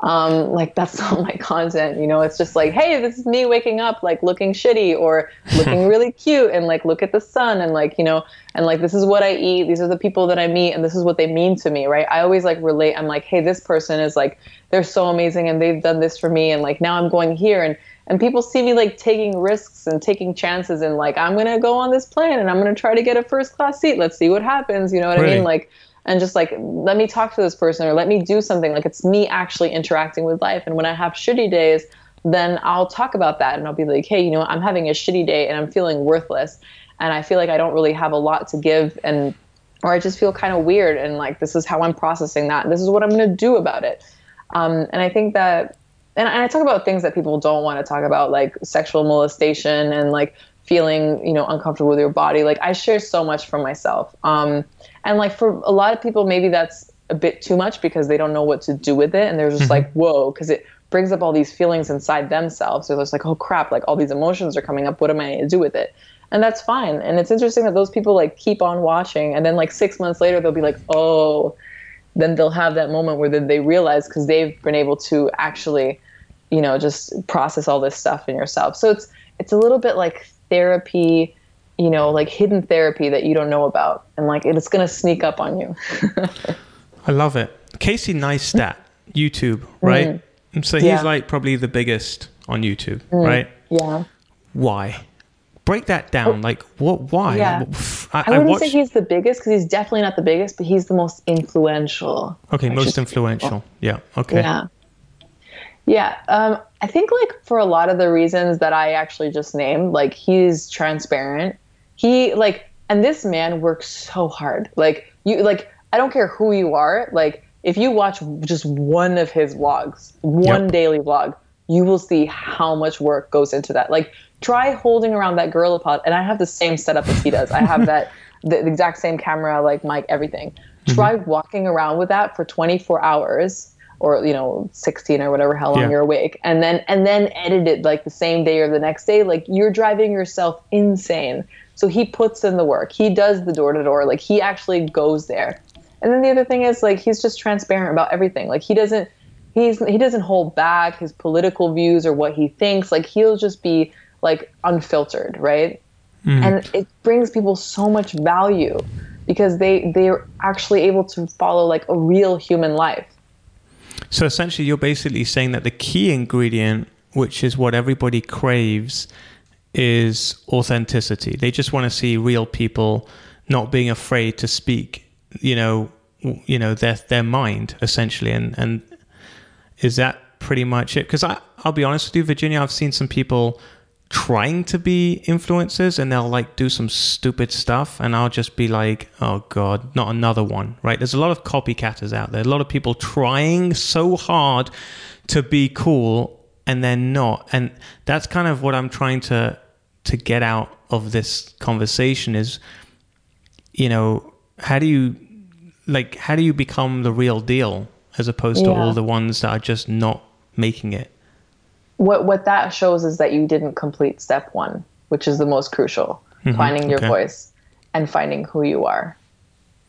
um, like that's (laughs) not my content you know? It's just like hey this is me waking up like looking shitty or looking (laughs) really cute and like look at the sun and like you know and like this is what i eat these are the people that i meet and this is what they mean to me right? I always like relate i'm like hey this person is like they're so amazing and they've done this for me and like now i'm going here and and people see me like taking risks and taking chances and like i'm gonna go on this plane and i'm gonna try to get a first class seat. Let's see what happens you know what right. i mean? Like and just like let me talk to this person or let me do something. Like it's me actually interacting with life. And when i have shitty days then i'll talk about that and i'll be like hey you know i'm having a shitty day and i'm feeling worthless and i feel like i don't really have a lot to give and or i just feel kind of weird and like this is how i'm processing that. This is what i'm going to do about it. Um, and i think that and I talk about things that people don't want to talk about, like sexual molestation and like feeling, you know, uncomfortable with your body. Like I share so much from myself. Um, and like for a lot of people, maybe that's a bit too much because they don't know what to do with it, and they're just mm-hmm. like, whoa, because it brings up all these feelings inside themselves. So it's like, oh crap, like all these emotions are coming up. What am I going to do with it? And that's fine. And it's interesting that those people like keep on watching, and then like six months later, they'll be like, oh, then they'll have that moment where they realize because they've been able to actually, you know, just process all this stuff in yourself. So it's it's a little bit like therapy, you know, like hidden therapy that you don't know about, and like it's gonna sneak up on you. (laughs) I love it. Casey Neistat, YouTube, right? Mm. So he's yeah. like probably the biggest on YouTube, mm, right? Yeah. Why? Break that down. Oh, like, what? Why? Yeah. I, I wouldn't I watched... say he's the biggest because he's definitely not the biggest, but he's the most influential. Okay, most influential. Yeah. Okay. Yeah. Yeah. Um, I think like for a lot of the reasons that I actually just named, like he's transparent. He like, and this man works so hard. Like you, like I don't care who you are. Like if you watch just one of his vlogs, one yep. daily vlog, you will see how much work goes into that. Like try holding around that gorilla pod, and I have the same setup as he does. I have that the, (laughs) the exact same camera, like mic, everything. Mm-hmm. Try walking around with that for 24 hours or you know 16 or whatever how long yeah. you're awake and then and then edit it like the same day or the next day like you're driving yourself insane so he puts in the work he does the door to door like he actually goes there and then the other thing is like he's just transparent about everything. Like he doesn't he's he doesn't hold back his political views or what he thinks. Like he'll just be like unfiltered, right? Mm. And it brings people so much value because they they're actually able to follow like a real human life. So essentially you're basically saying that the key ingredient which is what everybody craves is authenticity. They just want to see real people not being afraid to speak you know, you know their their mind essentially, and and is that pretty much it? Because I I'll be honest with you, Virginia, I've seen some people trying to be influencers and they'll like do some stupid stuff and I'll just be like, oh God, not another one, right? There's a lot of copycatters out there, a lot of people trying so hard to be cool and they're not. And that's kind of what I'm trying to to get out of this conversation is, you know, how do you like how do you become the real deal as opposed yeah. to all the ones that are just not making it what what that shows is that you didn't complete step 1 which is the most crucial mm-hmm. finding your okay. voice and finding who you are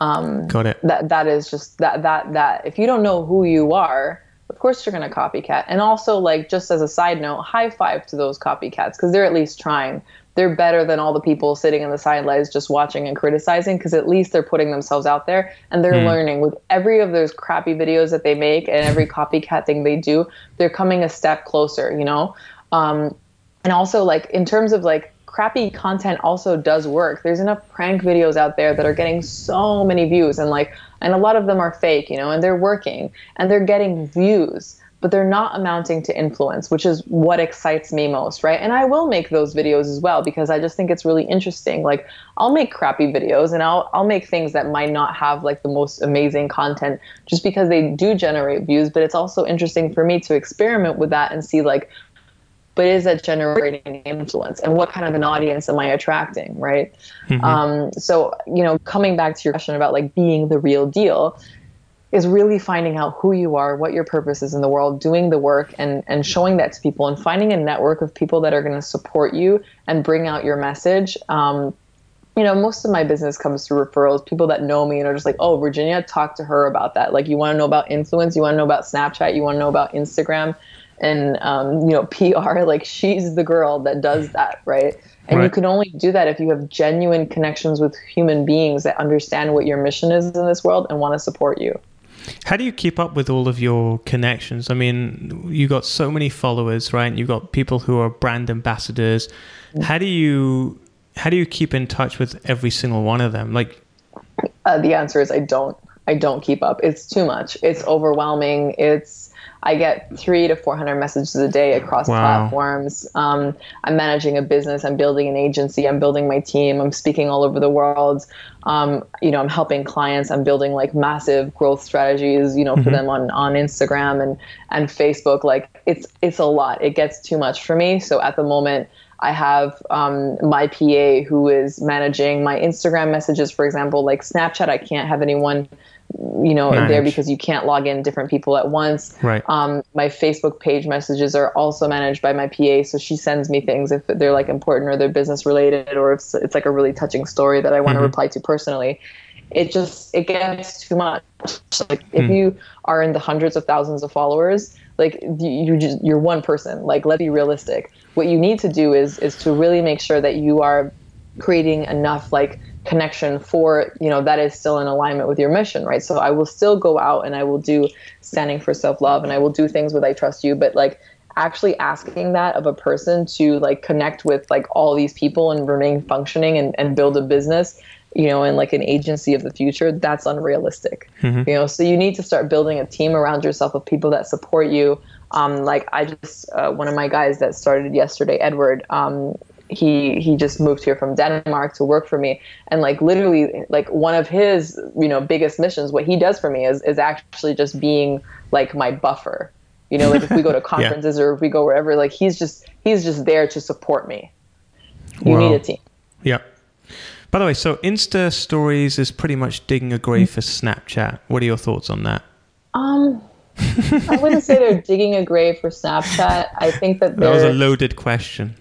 um, got it that that is just that that that if you don't know who you are of course you're going to copycat. And also like just as a side note high five to those copycats because they're at least trying. They're better than all the people sitting in the sidelines just watching and criticizing because at least they're putting themselves out there and they're mm. learning. With every of those crappy videos that they make and every copycat thing they do they're coming a step closer you know? Um, and also like in terms of like crappy content also does work there's enough prank videos out there that are getting so many views and like and a lot of them are fake you know and they're working and they're getting views but they're not amounting to influence, which is what excites me most, right? And I will make those videos as well because I just think it's really interesting. Like I'll make crappy videos and I'll I'll make things that might not have like the most amazing content just because they do generate views, but it's also interesting for me to experiment with that and see like but is that generating influence and what kind of an audience am i attracting right mm-hmm. um, so you know coming back to your question about like being the real deal is really finding out who you are, what your purpose is in the world, doing the work and, and showing that to people and finding a network of people that are going to support you and bring out your message. Um, you know, most of my business comes through referrals, people that know me and are just like, oh, Virginia, talk to her about that. Like, you want to know about influence, you want to know about Snapchat, you want to know about Instagram and, um, you know, (laughs) PR. Like, she's the girl that does that, right? And right. you can only do that if you have genuine connections with human beings that understand what your mission is in this world and want to support you. How do you keep up with all of your connections? I mean, you got so many followers, right? You've got people who are brand ambassadors. Mm. How do you how do you keep in touch with every single one of them? Like uh, the answer is I don't. I don't keep up. It's too much. It's overwhelming. It's I get three to 400 messages a day across Wow. platforms. Um, I'm managing a business. I'm building an agency. I'm building my team. I'm speaking all over the world. Um, you know, I'm helping clients. I'm building like massive growth strategies, you know, for them on, on Instagram and, and Facebook. Like it's, it's a lot. It gets too much for me. So at the moment, I have um, my PA who is managing my Instagram messages, for example, like Snapchat. I can't have anyone, you know, there because you can't log in different people at once. Right. Um, my Facebook page messages are also managed by my PA, so she sends me things if they're like important or they're business related, or if it's like a really touching story that I want to reply to personally. It just it gets too much. Like if you are in the hundreds of thousands of followers, like you just you're one person. Like let's be realistic. What you need to do is is to really make sure that you are creating enough like connection for you know that is still in alignment with your mission right? So i will still go out and i will do standing for self-love and i will do things with i trust you but like actually asking that of a person to like connect with like all these people and remain functioning and, and build a business you know in like an agency of the future that's unrealistic. You know so you need to start building a team around yourself of people that support you. Um, like i just uh, one of my guys that started yesterday edward um, he he just moved here from Denmark to work for me and like literally like one of his you know biggest missions what he does for me is is actually just being like my buffer you know like if we go to (laughs) conferences or if we go wherever like he's just he's just there to support me you Wow. need a team Yeah. By the way, so Insta stories is pretty much digging a grave for Snapchat. What are your thoughts on that? um I wouldn't say they're digging a grave for Snapchat. I think that That was a loaded question.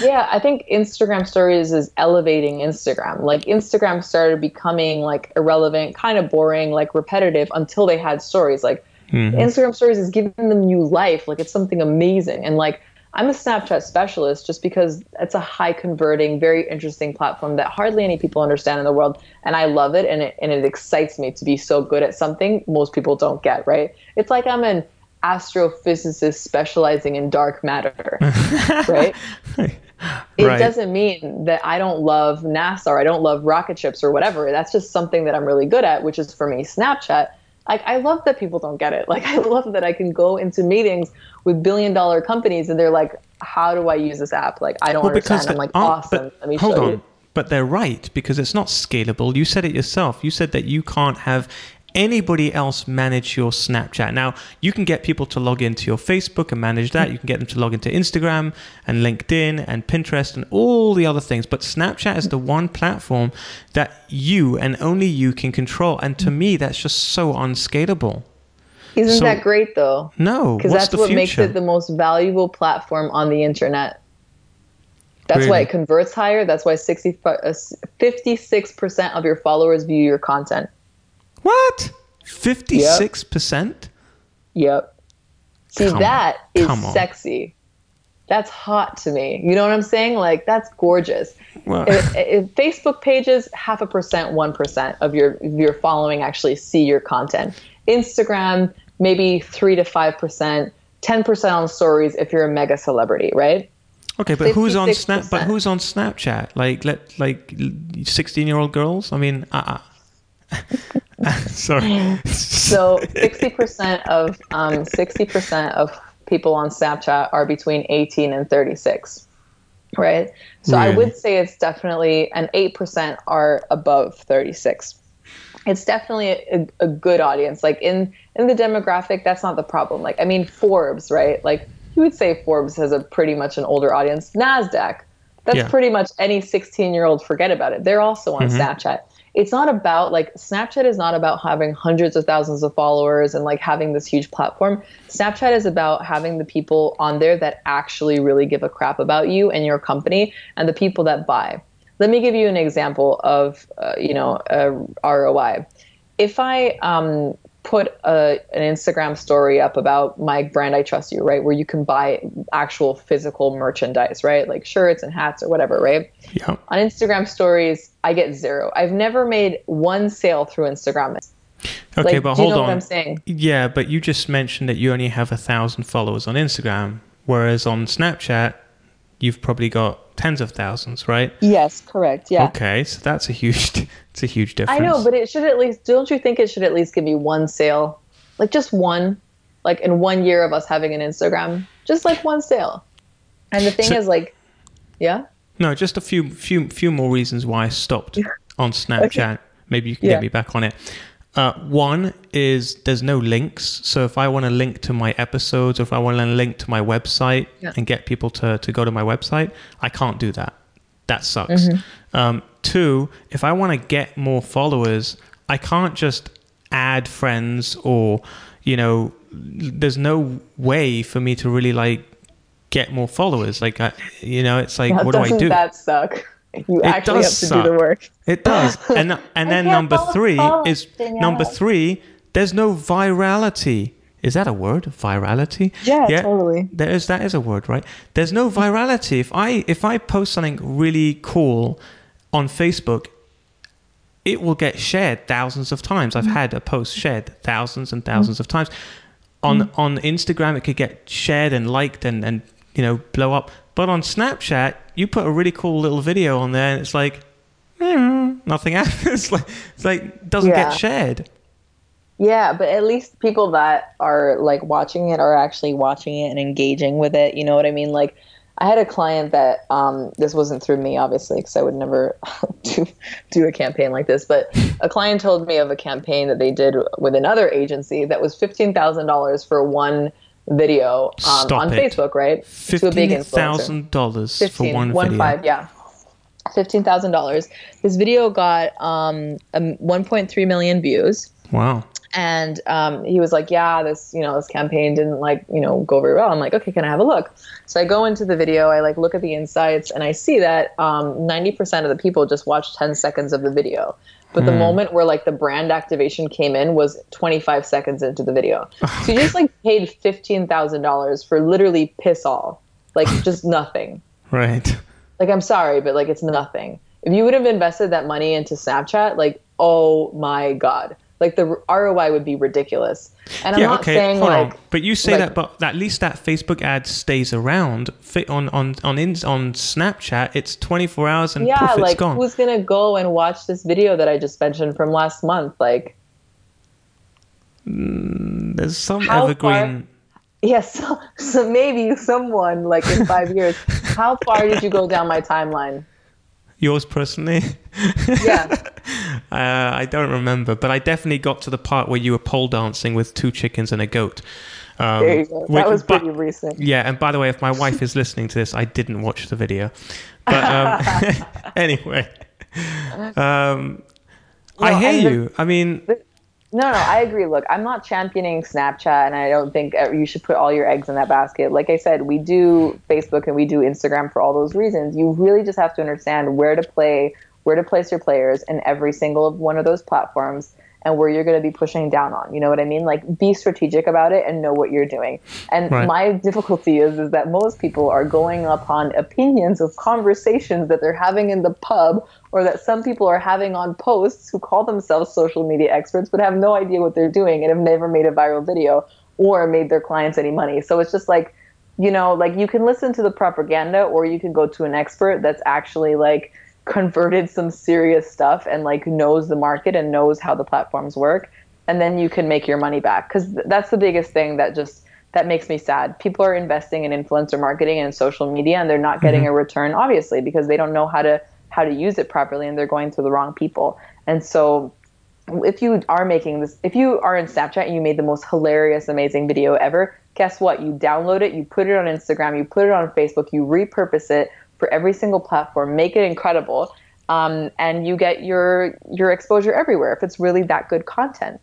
yeah, I think Instagram stories is elevating Instagram. Like Instagram started becoming like irrelevant, kind of boring, like repetitive until they had stories. Like mm-hmm. Instagram stories is giving them new life. Like it's something amazing. And like I'm a Snapchat specialist just because it's a high converting, very interesting platform that hardly any people understand in the world. And I love it and it and it excites me to be so good at something most people don't get, right? It's like I'm an astrophysicist specializing in dark matter. (laughs) right? It Right. doesn't mean that I don't love NASA or I don't love rocket ships or whatever. That's just something that I'm really good at, which is for me Snapchat. Like I love that people don't get it. Like I love that I can go into meetings with billion dollar companies and they're like, "How do I use this app?" Like I don't Well, understand. I'm like, "Awesome." but Let me hold show on. you. But they're right because it's not scalable. You said it yourself. You said that you can't have anybody else manage your Snapchat. Now, you can get people to log into your Facebook and manage that. You can get them to log into Instagram and LinkedIn and Pinterest and all the other things. But Snapchat is the one platform that you and only you can control. And to me, that's just so unscalable. Isn't So- that great though? No, Because that's what future? makes it the most valuable platform on the internet. That's why it converts higher. That's why 60, uh, 56% of your followers view your content. What? 56%? Yep. See, Come- that is on. sexy. That's hot to me. You know what I'm saying? Like that's gorgeous. Well- if, if Facebook pages, half a percent, one percent of your your following actually see your content. Instagram, maybe three to five percent, ten percent on stories if you're a mega celebrity, right? Okay, but who's on Snap? But who's on Snapchat? Like, let like sixteen-year-old girls? I mean, uh, uh. (laughs) sorry. So sixty percent of um, sixty percent of people on Snapchat are between eighteen and thirty six, right? So I would say it's definitely, and eight percent are above thirty six. It's definitely a, a good audience. Like in in the demographic, that's not the problem. Like I mean, Forbes, right? Like you would say Forbes has a pretty much an older audience. Nasdaq, that's Yeah. pretty much any sixteen year old. Forget about it. They're also on Snapchat it's not about like Snapchat is not about having hundreds of thousands of followers and like having this huge platform. Snapchat is about having the people on there that actually really give a crap about you and your company and the people that buy. Let me give you an example of uh, you know ROI. If I um, put a, an Instagram story up about my brand, I trust you, right, where you can buy actual physical merchandise, right, like shirts and hats or whatever, right? yeah. on Instagram stories, I get zero. I've never made one sale through Instagram. Okay, Like, but hold on. I'm saying? Yeah, but you just mentioned that you only have a thousand followers on Instagram, whereas on Snapchat, you've probably got tens of thousands, right? Yes, correct. Yeah. Okay, so that's a huge, (laughs) it's a huge difference. I know, but it should at least, don't you think it should at least give me one sale? Like just one? like in one year of us having an Instagram, just like one sale. And the thing So- is, like, yeah, No, just a few few few more reasons why I stopped (laughs) on Snapchat. Maybe you can Yeah. get me back on it. Uh, one is there's no links. So if I want to link to my episodes, or if I want to link to my website Yeah. and get people to, to go to my website, I can't do that. That sucks. Mm-hmm. Um, two, if I want to get more followers, I can't just add friends or, you know, there's no way for me to really like get more followers. Like, I, you know, it's like, what do I do? that suck? You It actually have does to suck. do the work. It does. (laughs) And and then number three follow is Danielle. number three. There's no virality. Is that a word? Virality? Yeah, totally. There is that is a word, right? There's no virality. If I if I post something really cool on Facebook, it will get shared thousands of times. I've mm. had a post shared thousands and thousands mm. of times. On mm. on Instagram, it could get shared and liked and and you know blow up. But on Snapchat, you put a really cool little video on there, and it's like "Mm, nothing (laughs) happens. like it's like doesn't Yeah. get shared. Yeah, but at least people that are like watching it are actually watching it and engaging with it. You know what I mean? Like, I had a client that um, this wasn't through me, obviously, because I would never (laughs) do do a campaign like this. But a client told me of a campaign that they did with another agency that was fifteen thousand dollars for one video um, on it. Facebook, right? To a big Fifteen thousand dollars for 15, one one video. five, yeah. Fifteen thousand dollars. This video got um, um, 1.3 million views Wow. and um, he was like, "Yeah, this you know this campaign didn't like you know go very well." I'm like, "Okay, can I have a look?" So I go into the video, I like look at the insights, and I see that um, 90% of the people just watched 10 seconds of the video. But the hmm. moment where like the brand activation came in was 25 seconds into the video. So you just like paid fifteen thousand dollars for literally piss all, like just (laughs) nothing. Right. Like I'm sorry, but like it's nothing. If you would have invested that money into Snapchat, like oh my god, like the ROI would be ridiculous. And I'm yeah. not Okay. saying Hold like on. But you say like- that, but at least that Facebook ad stays around. Fit on on on in, on Snapchat, it's 24 hours and yeah, poof, it's like gone. who's gonna go and watch this video that I just mentioned from last month? Like mm, There's some evergreen. yes, so, so maybe someone like in five years. How far did you go down my timeline? Yours personally. Yeah. (laughs) Uh, I don't remember, but I definitely got to the part where you were pole dancing with two chickens and a goat. Um, There you go. which- That was but- pretty recent. Yeah, and by the way, if my wife is listening to this, I didn't watch the video. But um, (laughs) (laughs) anyway, um, I hear the- you. I mean, No, no, I agree. Look, I'm not championing Snapchat, and I don't think uh, you should put all your eggs in that basket. Like I said, we do Facebook and we do Instagram for all those reasons. You really just have to understand where to play, where to place your players in every single one of those platforms, and where you're going to be pushing down on. You know what I mean? Like, be strategic about it and know what you're doing. And Right. my difficulty is, is that most people are going upon opinions of conversations that they're having in the pub or that some people are having on posts who call themselves social media experts but have no idea what they're doing and have never made a viral video or made their clients any money. So it's just like, you know, like you can listen to the propaganda or you can go to an expert that's actually like converted some serious stuff and like knows the market and knows how the platforms work and then you can make your money back cuz that's the biggest thing that just that makes me sad. People are investing in influencer marketing and social media and they're not mm-hmm. getting a return obviously because they don't know how to how to use it properly and they're going to the wrong people. And so if you are making this if you are in Snapchat and you made the most hilarious amazing video ever, guess what? You download it, you put it on Instagram, you put it on Facebook, you repurpose it for every single platform, make it incredible. Um, and you get your your exposure everywhere if it's really that good content.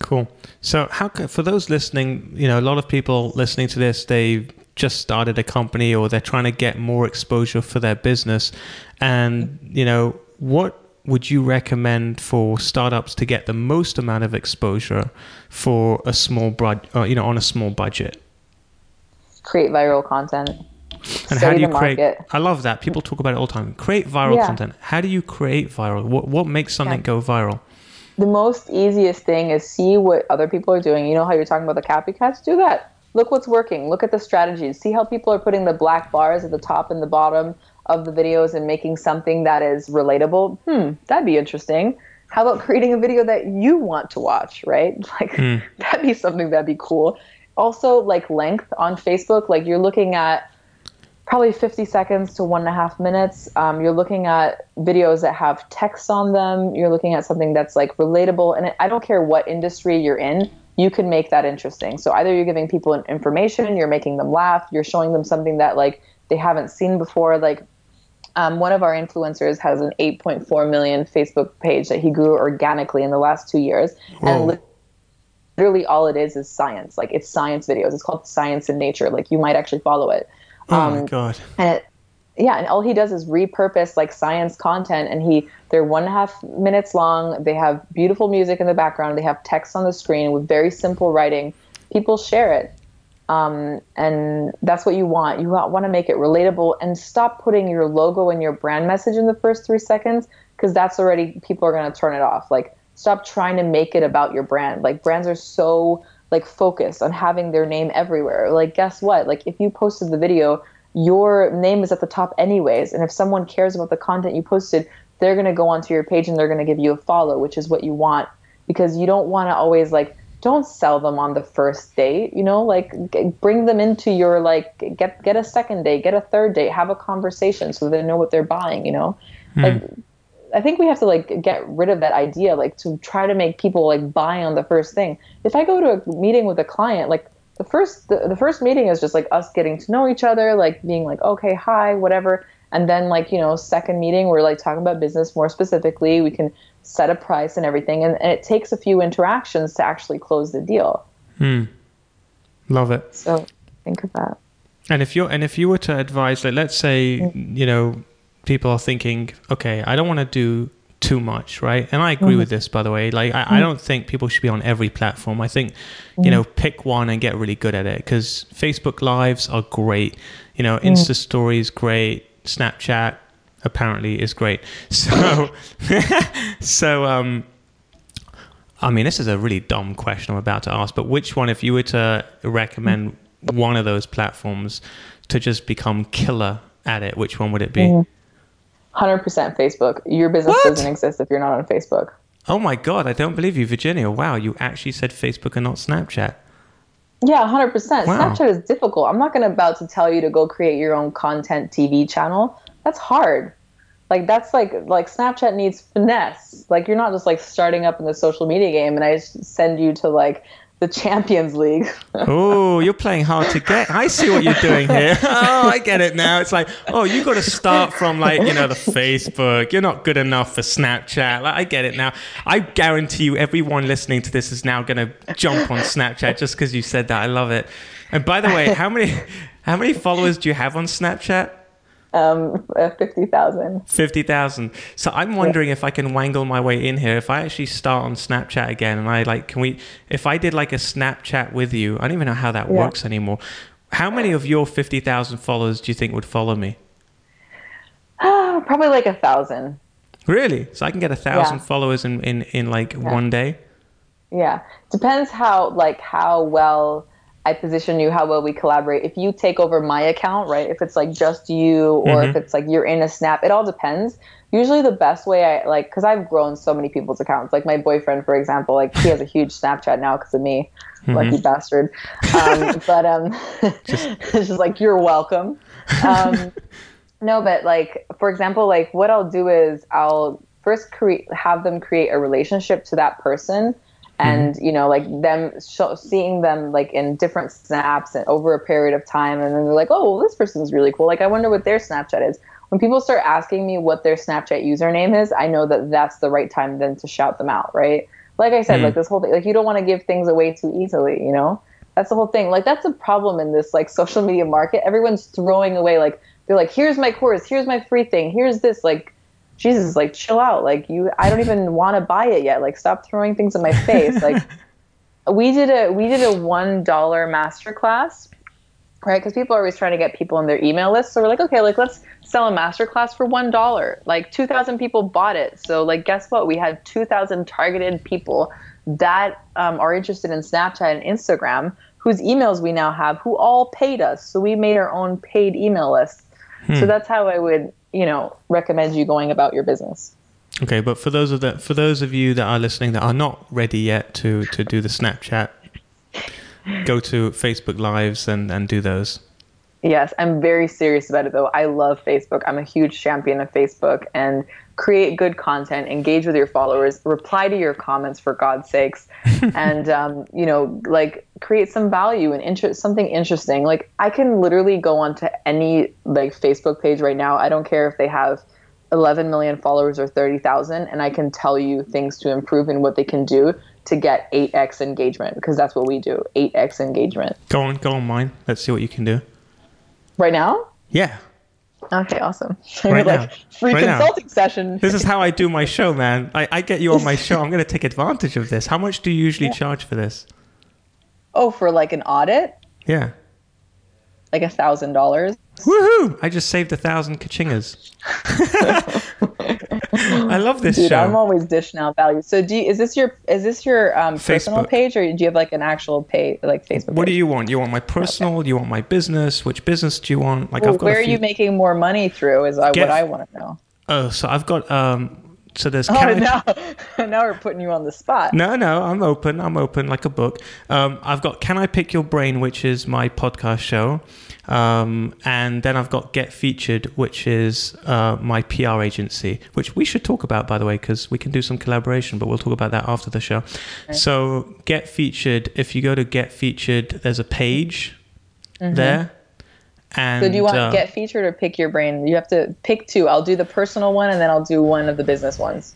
cool. So, how for those listening, you know, a lot of people listening to this, they just started a company or they're trying to get more exposure for their business, and you know, what would you recommend for startups to get the most amount of exposure for a small bud, uh, you know, on a small budget? Create viral content. And Study how do you create? market. I love that. People talk about it all the time. Create viral Yeah. content. How do you create viral? What what makes something Yeah. go viral? the most easiest thing is see what other people are doing. You know how you're talking about the copycats? Do that. Look what's working. Look at the strategies. See how people are putting the black bars at the top and the bottom of the videos and making something that is relatable. Hmm, that'd be interesting. how about creating a video that you want to watch, right? (laughs) Like mm. that'd be something that'd be cool. Also, like length on Facebook, like you're looking at probably 50 seconds to one and a half minutes. Um, you're looking at videos that have text on them. You're looking at something that's like relatable. And I don't care what industry you're in, you can make that interesting. So either you're giving people information, you're making them laugh, you're showing them something that like they haven't seen before. Like um, one of our influencers has an 8.4 million Facebook page that he grew organically in the last two years. Whoa. And literally all it is is science. Like it's science videos. It's called Science in Nature. Like you might actually follow it. Oh um, my god! And it, yeah, and all he does is repurpose like science content, and he they're one and a half minutes long. They have beautiful music in the background. They have text on the screen with very simple writing. People share it, um, and that's what you want. You want to make it relatable and stop putting your logo and your brand message in the first three seconds because that's already people are going to turn it off. Like stop trying to make it about your brand. Like brands are so like focused on having their name everywhere. Like guess what? Like if you posted the video, your name is at the top anyways, and if someone cares about the content you posted, they're going to go onto your page and they're going to give you a follow, which is what you want because you don't want to always like don't sell them on the first date, you know, like g- bring them into your like get get a second date, get a third date, have a conversation so they know what they're buying, you know? Mm. Like I think we have to like get rid of that idea, like to try to make people like buy on the first thing. If I go to a meeting with a client, like the first the, the first meeting is just like us getting to know each other, like being like, okay, hi, whatever. And then like, you know, second meeting, we're like talking about business more specifically. We can set a price and everything. And, and it takes a few interactions to actually close the deal. Hmm. Love it. So think of that. And if you're and if you were to advise, like let's say, mm-hmm. you know, people are thinking, okay, I don't want to do too much, right? And I agree mm-hmm. with this, by the way. Like, I, mm-hmm. I, don't think people should be on every platform. I think, mm-hmm. you know, pick one and get really good at it because Facebook Lives are great. You know, mm-hmm. Insta Stories great. Snapchat apparently is great. (laughs) So, (laughs) so um, I mean, this is a really dumb question I'm about to ask, but which one, if you were to recommend one of those platforms to just become killer at it, which one would it be? Mm-hmm. 100% Facebook. Your business what? doesn't exist if you're not on Facebook. Oh my God, I don't believe you, Virginia. Wow, you actually said Facebook and not Snapchat. Yeah, 100%. Wow. Snapchat is difficult. I'm not going to about to tell you to go create your own content TV channel. That's hard. Like that's like like Snapchat needs finesse. Like you're not just like starting up in the social media game and I send you to like the Champions League. (laughs) oh, you're playing hard to get. I see what you're doing here. (laughs) Oh, I get it now. It's like, oh, you got to start from like, you know, the Facebook. You're not good enough for Snapchat. Like, I get it now. I guarantee you, everyone listening to this is now going to jump on Snapchat just because you said that. I love it. And by the way, how many how many followers do you have on Snapchat? Um, uh, 50,000. 50,000. So I'm wondering yeah. if I can wangle my way in here. If I actually start on Snapchat again and I like, can we, if I did like a Snapchat with you, I don't even know how that yeah. works anymore. How many of your 50,000 followers do you think would follow me? probably like a thousand. Really? So I can get a thousand yeah. followers in, in, in like one day? Yeah. Depends how, like, how well I position you, how well we collaborate. If you take over my account, right? If it's like just you, or mm-hmm. if it's like you're in a snap, it all depends. Usually, the best way I like, because I've grown so many people's accounts. Like my boyfriend, for example, like he has a huge Snapchat now because of me, mm-hmm. lucky bastard. Um, (laughs) but um, just. (laughs) it's just like you're welcome. Um, (laughs) no, but like for example, like what I'll do is I'll first create have them create a relationship to that person and mm-hmm. you know like them show, seeing them like in different snaps and over a period of time and then they're like oh well, this person's really cool. Like i wonder what their snapchat is. When people start asking me what their snapchat username is i know that that's the right time then to shout them out right? Like i said mm-hmm. like this whole thing like you don't want to give things away too easily you know? That's the whole thing. Like that's a problem in this like social media market. Everyone's throwing away like they're like here's my course. Here's my free thing. Here's this like Jesus, like chill out. Like you, I don't even (laughs) want to buy it yet. Like stop throwing things in my face. Like (laughs) we did a we did a one dollar masterclass, right? Because people are always trying to get people on their email list. So we're like, okay, like let's sell a masterclass for one dollar. Like two thousand people bought it. So like, guess what? We had two thousand targeted people that um, are interested in Snapchat and Instagram, whose emails we now have, who all paid us. So we made our own paid email list. Hmm. So that's how I would you know, recommend you going about your business. Okay, but for those of the for those of you that are listening that are not ready yet to to do the Snapchat, go to Facebook Lives and and do those. Yes, I'm very serious about it though. I love Facebook. I'm a huge champion of Facebook and create good content, engage with your followers, reply to your comments for God's sakes, (laughs) and um, you know, like create some value and interest something interesting. Like I can literally go onto any like Facebook page right now. I don't care if they have 11 million followers or 30,000 and I can tell you things to improve and what they can do to get 8x engagement because that's what we do 8x engagement. Go on, go on mine. Let's see what you can do. Right now? Yeah. Okay, awesome. (laughs) Right like now. free Right now. consulting session. This is how I do my show, man. I, I get you on my show. I'm going to take advantage of this. How much do you usually charge for this? oh, for like an audit, Yeah. like a thousand dollars. Woohoo! I just saved a thousand kachingas. (laughs) (laughs) Love this Dude, show. I'm always dishing out value. So, do you, is this your is this your um, personal page, or do you have like an actual page, like Facebook? what do you want? You want my personal? You want my business? Which business do you want? Like Well, I've got where are you making more money through? Is uh, Get- what I want to know. oh, so I've got um. So there's (laughs) Oh, Canada- now, (laughs) now we're putting you on the spot. No, no, I'm open. I'm open like a book. Um, I've got Can I Pick Your Brain, which is my podcast show. Um, and then I've got Get Featured, which is uh, my PR agency, which we should talk about, by the way, because we can do some collaboration, but we'll talk about that after the show. So, Get Featured, if you go to Get Featured, there's a page there. And, Mm-hmm. So do you want uh, get featured or pick your brain? You have to pick two. I'll do the personal one and then I'll do one of the business ones.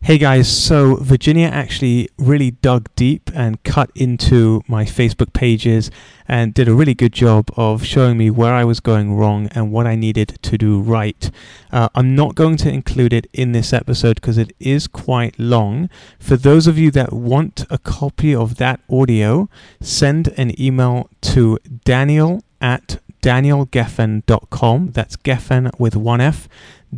Hey guys, so Virginia actually really dug deep and cut into my Facebook pages and did a really good job of showing me where I was going wrong and what I needed to do right. Uh, I'm not going to include it in this episode because it is quite long. For those of you that want a copy of that audio, send an email to daniel at danielgeffen.com. That's Geffen with one F.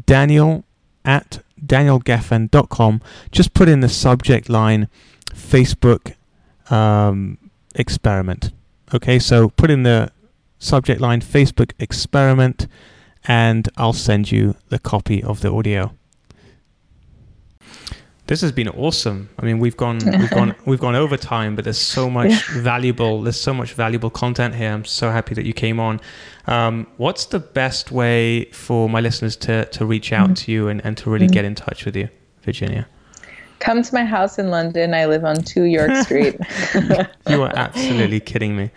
Daniel at danielgeffen.com. Just put in the subject line Facebook um, experiment. Okay, so put in the subject line Facebook experiment and I'll send you the copy of the audio. This has been awesome. I mean, we've gone, we've gone, (laughs) we've gone over time, but there's so much valuable, there's so much valuable content here. I'm so happy that you came on. Um, what's the best way for my listeners to to reach out to you and, and to really get in touch with you, Virginia? Come to my house in London. I live on 2 York (laughs) Street. You are (laughs) absolutely kidding me.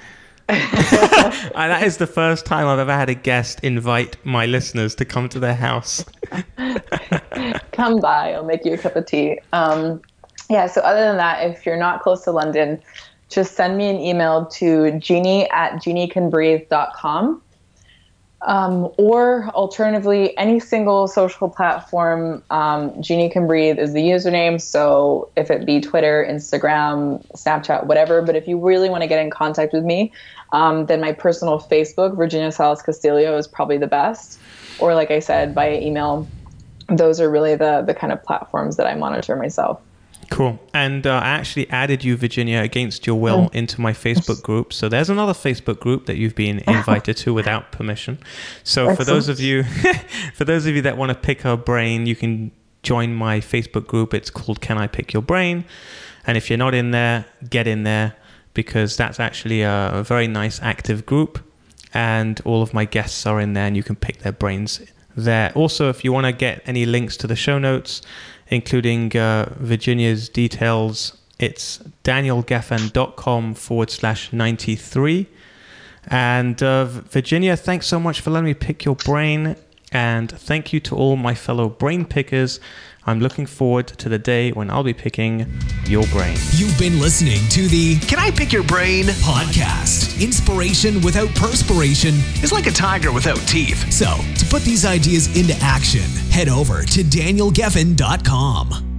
(laughs) And that is the first time I've ever had a guest invite my listeners to come to their house. (laughs) Come by. I'll make you a cup of tea. Um, yeah, so other than that, if you're not close to London, just send me an email to genie at geniecanbreathe.com. Um, or alternatively, any single social platform, um, Genie Can Breathe is the username. So if it be Twitter, Instagram, Snapchat, whatever. But if you really want to get in contact with me, um, then my personal Facebook, Virginia Salas Castillo, is probably the best. Or like I said, by email. Those are really the the kind of platforms that I monitor myself. Cool. And uh, I actually added you, Virginia, against your will into my Facebook group. So there's another Facebook group that you've been (laughs) invited to without permission. So for those of you, (laughs) for those of you that want to pick our brain, you can join my Facebook group. It's called Can I Pick Your Brain? And if you're not in there, get in there because that's actually a, a very nice active group. And all of my guests are in there and you can pick their brains there. Also, if you want to get any links to the show notes, including uh, Virginia's details, it's danielgeffen.com forward slash 93. And uh, Virginia, thanks so much for letting me pick your brain. And thank you to all my fellow brain pickers. I'm looking forward to the day when I'll be picking your brain. You've been listening to the Can I Pick Your Brain podcast. Inspiration without perspiration is like a tiger without teeth. So, to put these ideas into action, head over to danielgeffen.com.